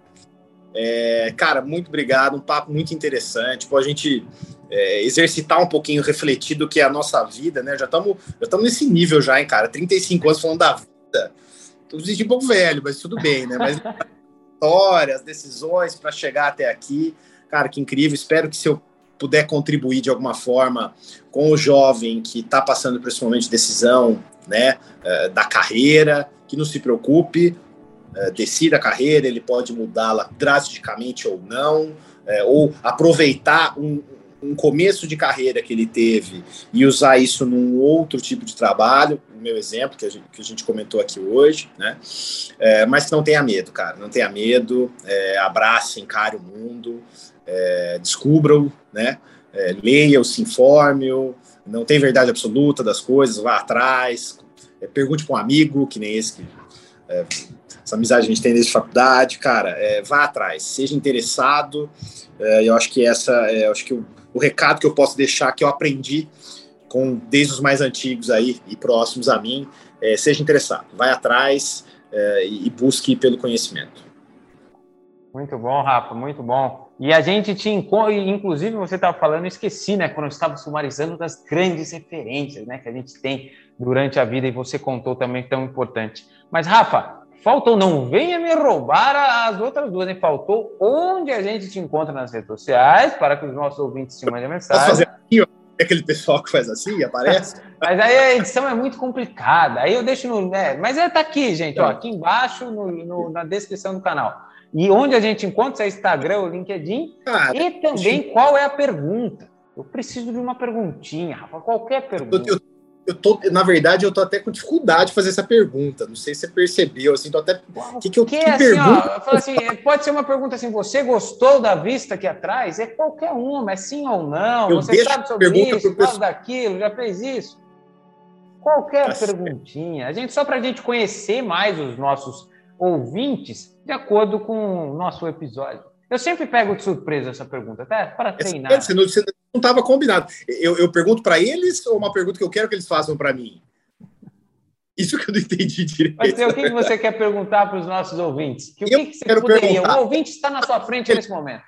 É, cara, muito obrigado, um papo muito interessante. Pô, a gente é, exercitar um pouquinho, refletir do que é a nossa vida, né? Já estamos já nesse nível já, hein, cara? 35 anos falando da vida. Tô me sentindo um pouco velho, mas tudo bem, né? Mas *laughs* histórias, decisões para chegar até aqui. Cara, que incrível. Espero que se eu puder contribuir de alguma forma com o jovem que está passando por esse momento de decisão, né, é, da carreira, que não se preocupe, é, decida a carreira, ele pode mudá-la drasticamente ou não, é, ou aproveitar um, um começo de carreira que ele teve e usar isso num outro tipo de trabalho, o meu exemplo, que a gente, que a gente comentou aqui hoje, né? É, mas não tenha medo, cara, não tenha medo, é, abrace, encare o mundo, é, descubra-o, né? É, leia-o, se informe-o, não tem verdade absoluta das coisas, vá atrás, é, pergunte para um amigo, que nem esse que essa amizade a gente tem desde a faculdade, cara, é, vá atrás, seja interessado. É, eu acho que essa, é, acho que o, o, recado que eu posso deixar que eu aprendi com desde os mais antigos aí e próximos a mim, é, seja interessado, vai atrás é, e, e busque pelo conhecimento. Muito bom, Rafa, muito bom. E a gente te inclusive você estava falando, esqueci, né, quando estava sumarizando das grandes referências, né, que a gente tem durante a vida e você contou também tão importante. Mas Rafa, Faltou, não venha me roubar as outras duas, hein? Faltou onde a gente te encontra nas redes sociais, para que os nossos ouvintes te mandem mensagem. Posso fazer assim, ó? aquele pessoal que faz assim e aparece? *laughs* mas aí a edição é muito complicada. Aí eu deixo no. Né? Mas é tá aqui, gente, ó, aqui embaixo no, no, na descrição do canal. E onde a gente encontra é Instagram, o LinkedIn. E também qual é a pergunta. Eu preciso de uma perguntinha, Rafa, qualquer pergunta. Eu, eu tô, na verdade, eu tô até com dificuldade de fazer essa pergunta. Não sei se você percebeu, assim, tô até. O que, que eu que, que assim, pergunta? Ó, assim, pode ser uma pergunta assim: você gostou da vista aqui atrás? É qualquer uma, é sim ou não. Eu você sabe sobre isso, gosta daquilo, já fez isso? Qualquer tá perguntinha. A gente, só para a gente conhecer mais os nossos ouvintes, de acordo com o nosso episódio. Eu sempre pego de surpresa essa pergunta, até para treinar. Você não estava combinado. Eu, eu pergunto para eles ou uma pergunta que eu quero que eles façam para mim? Isso que eu não entendi direito. Mas o que você quer perguntar para os nossos ouvintes? Que, o que, que você poderia? Perguntar. O ouvinte está na sua frente nesse momento.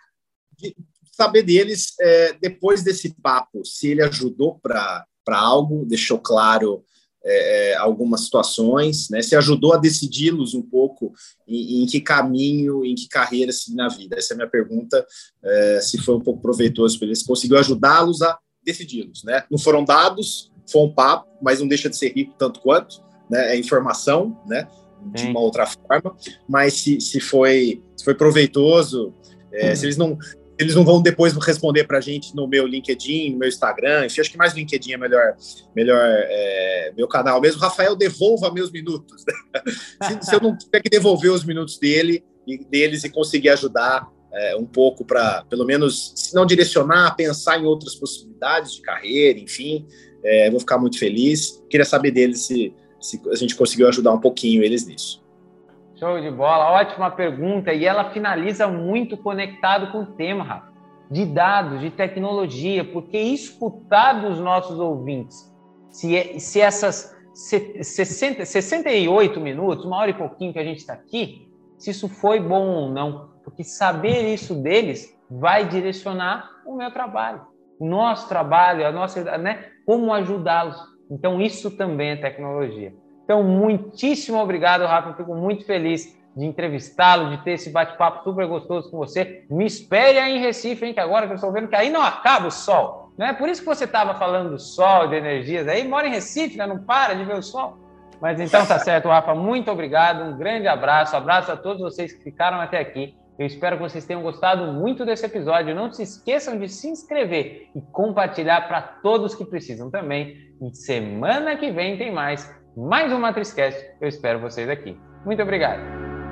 Saber deles, é, depois desse papo, se ele ajudou para algo, deixou claro é, é, algumas situações, né? Se ajudou a decidi-los um pouco em, em, que caminho, em que carreira seguir na vida. Essa é a minha pergunta. É, se foi um pouco proveitoso para eles, conseguiu ajudá-los a decidi-los, né? Não foram dados, foi um papo, mas não deixa de ser rico tanto quanto, né? É informação, né? De uma outra forma, mas se, se foi se foi proveitoso, é, se eles não eles não vão depois responder para a gente no meu LinkedIn, no meu Instagram. Enfim, acho que mais LinkedIn é melhor, melhor é, meu canal mesmo. Rafael, devolva meus minutos. *laughs* se, se, eu não tiver que devolver os minutos dele e deles e conseguir ajudar é, um pouco para, pelo menos, se não direcionar, pensar em outras possibilidades de carreira, enfim, é, vou ficar muito feliz. Queria saber deles se, se a gente conseguiu ajudar um pouquinho eles nisso. Show de bola, ótima pergunta. E ela finaliza muito conectado com o tema, Rafa, de dados, de tecnologia, porque escutar dos nossos ouvintes, se, é, se essas 60, 68 minutos, uma hora e pouquinho que a gente está aqui, se isso foi bom ou não, porque saber isso deles vai direcionar o meu trabalho, o nosso trabalho, a nossa, né, como ajudá-los. Então, isso também é tecnologia. Então, muitíssimo obrigado, Rafa. Fico muito feliz de entrevistá-lo, de ter esse bate-papo super gostoso com você. Me espere aí em Recife, hein, que agora que eu estou vendo que aí não acaba o sol. Não é por isso que você estava falando do sol, de energias. Aí mora em Recife, né? não para de ver o sol. Mas então tá *laughs* certo, Rafa. Muito obrigado. Um grande abraço. Abraço a todos vocês que ficaram até aqui. Eu espero que vocês tenham gostado muito desse episódio. Não se esqueçam de se inscrever e compartilhar para todos que precisam também. E semana que vem tem mais mais um MatrizCast. Eu espero vocês aqui. Muito obrigado.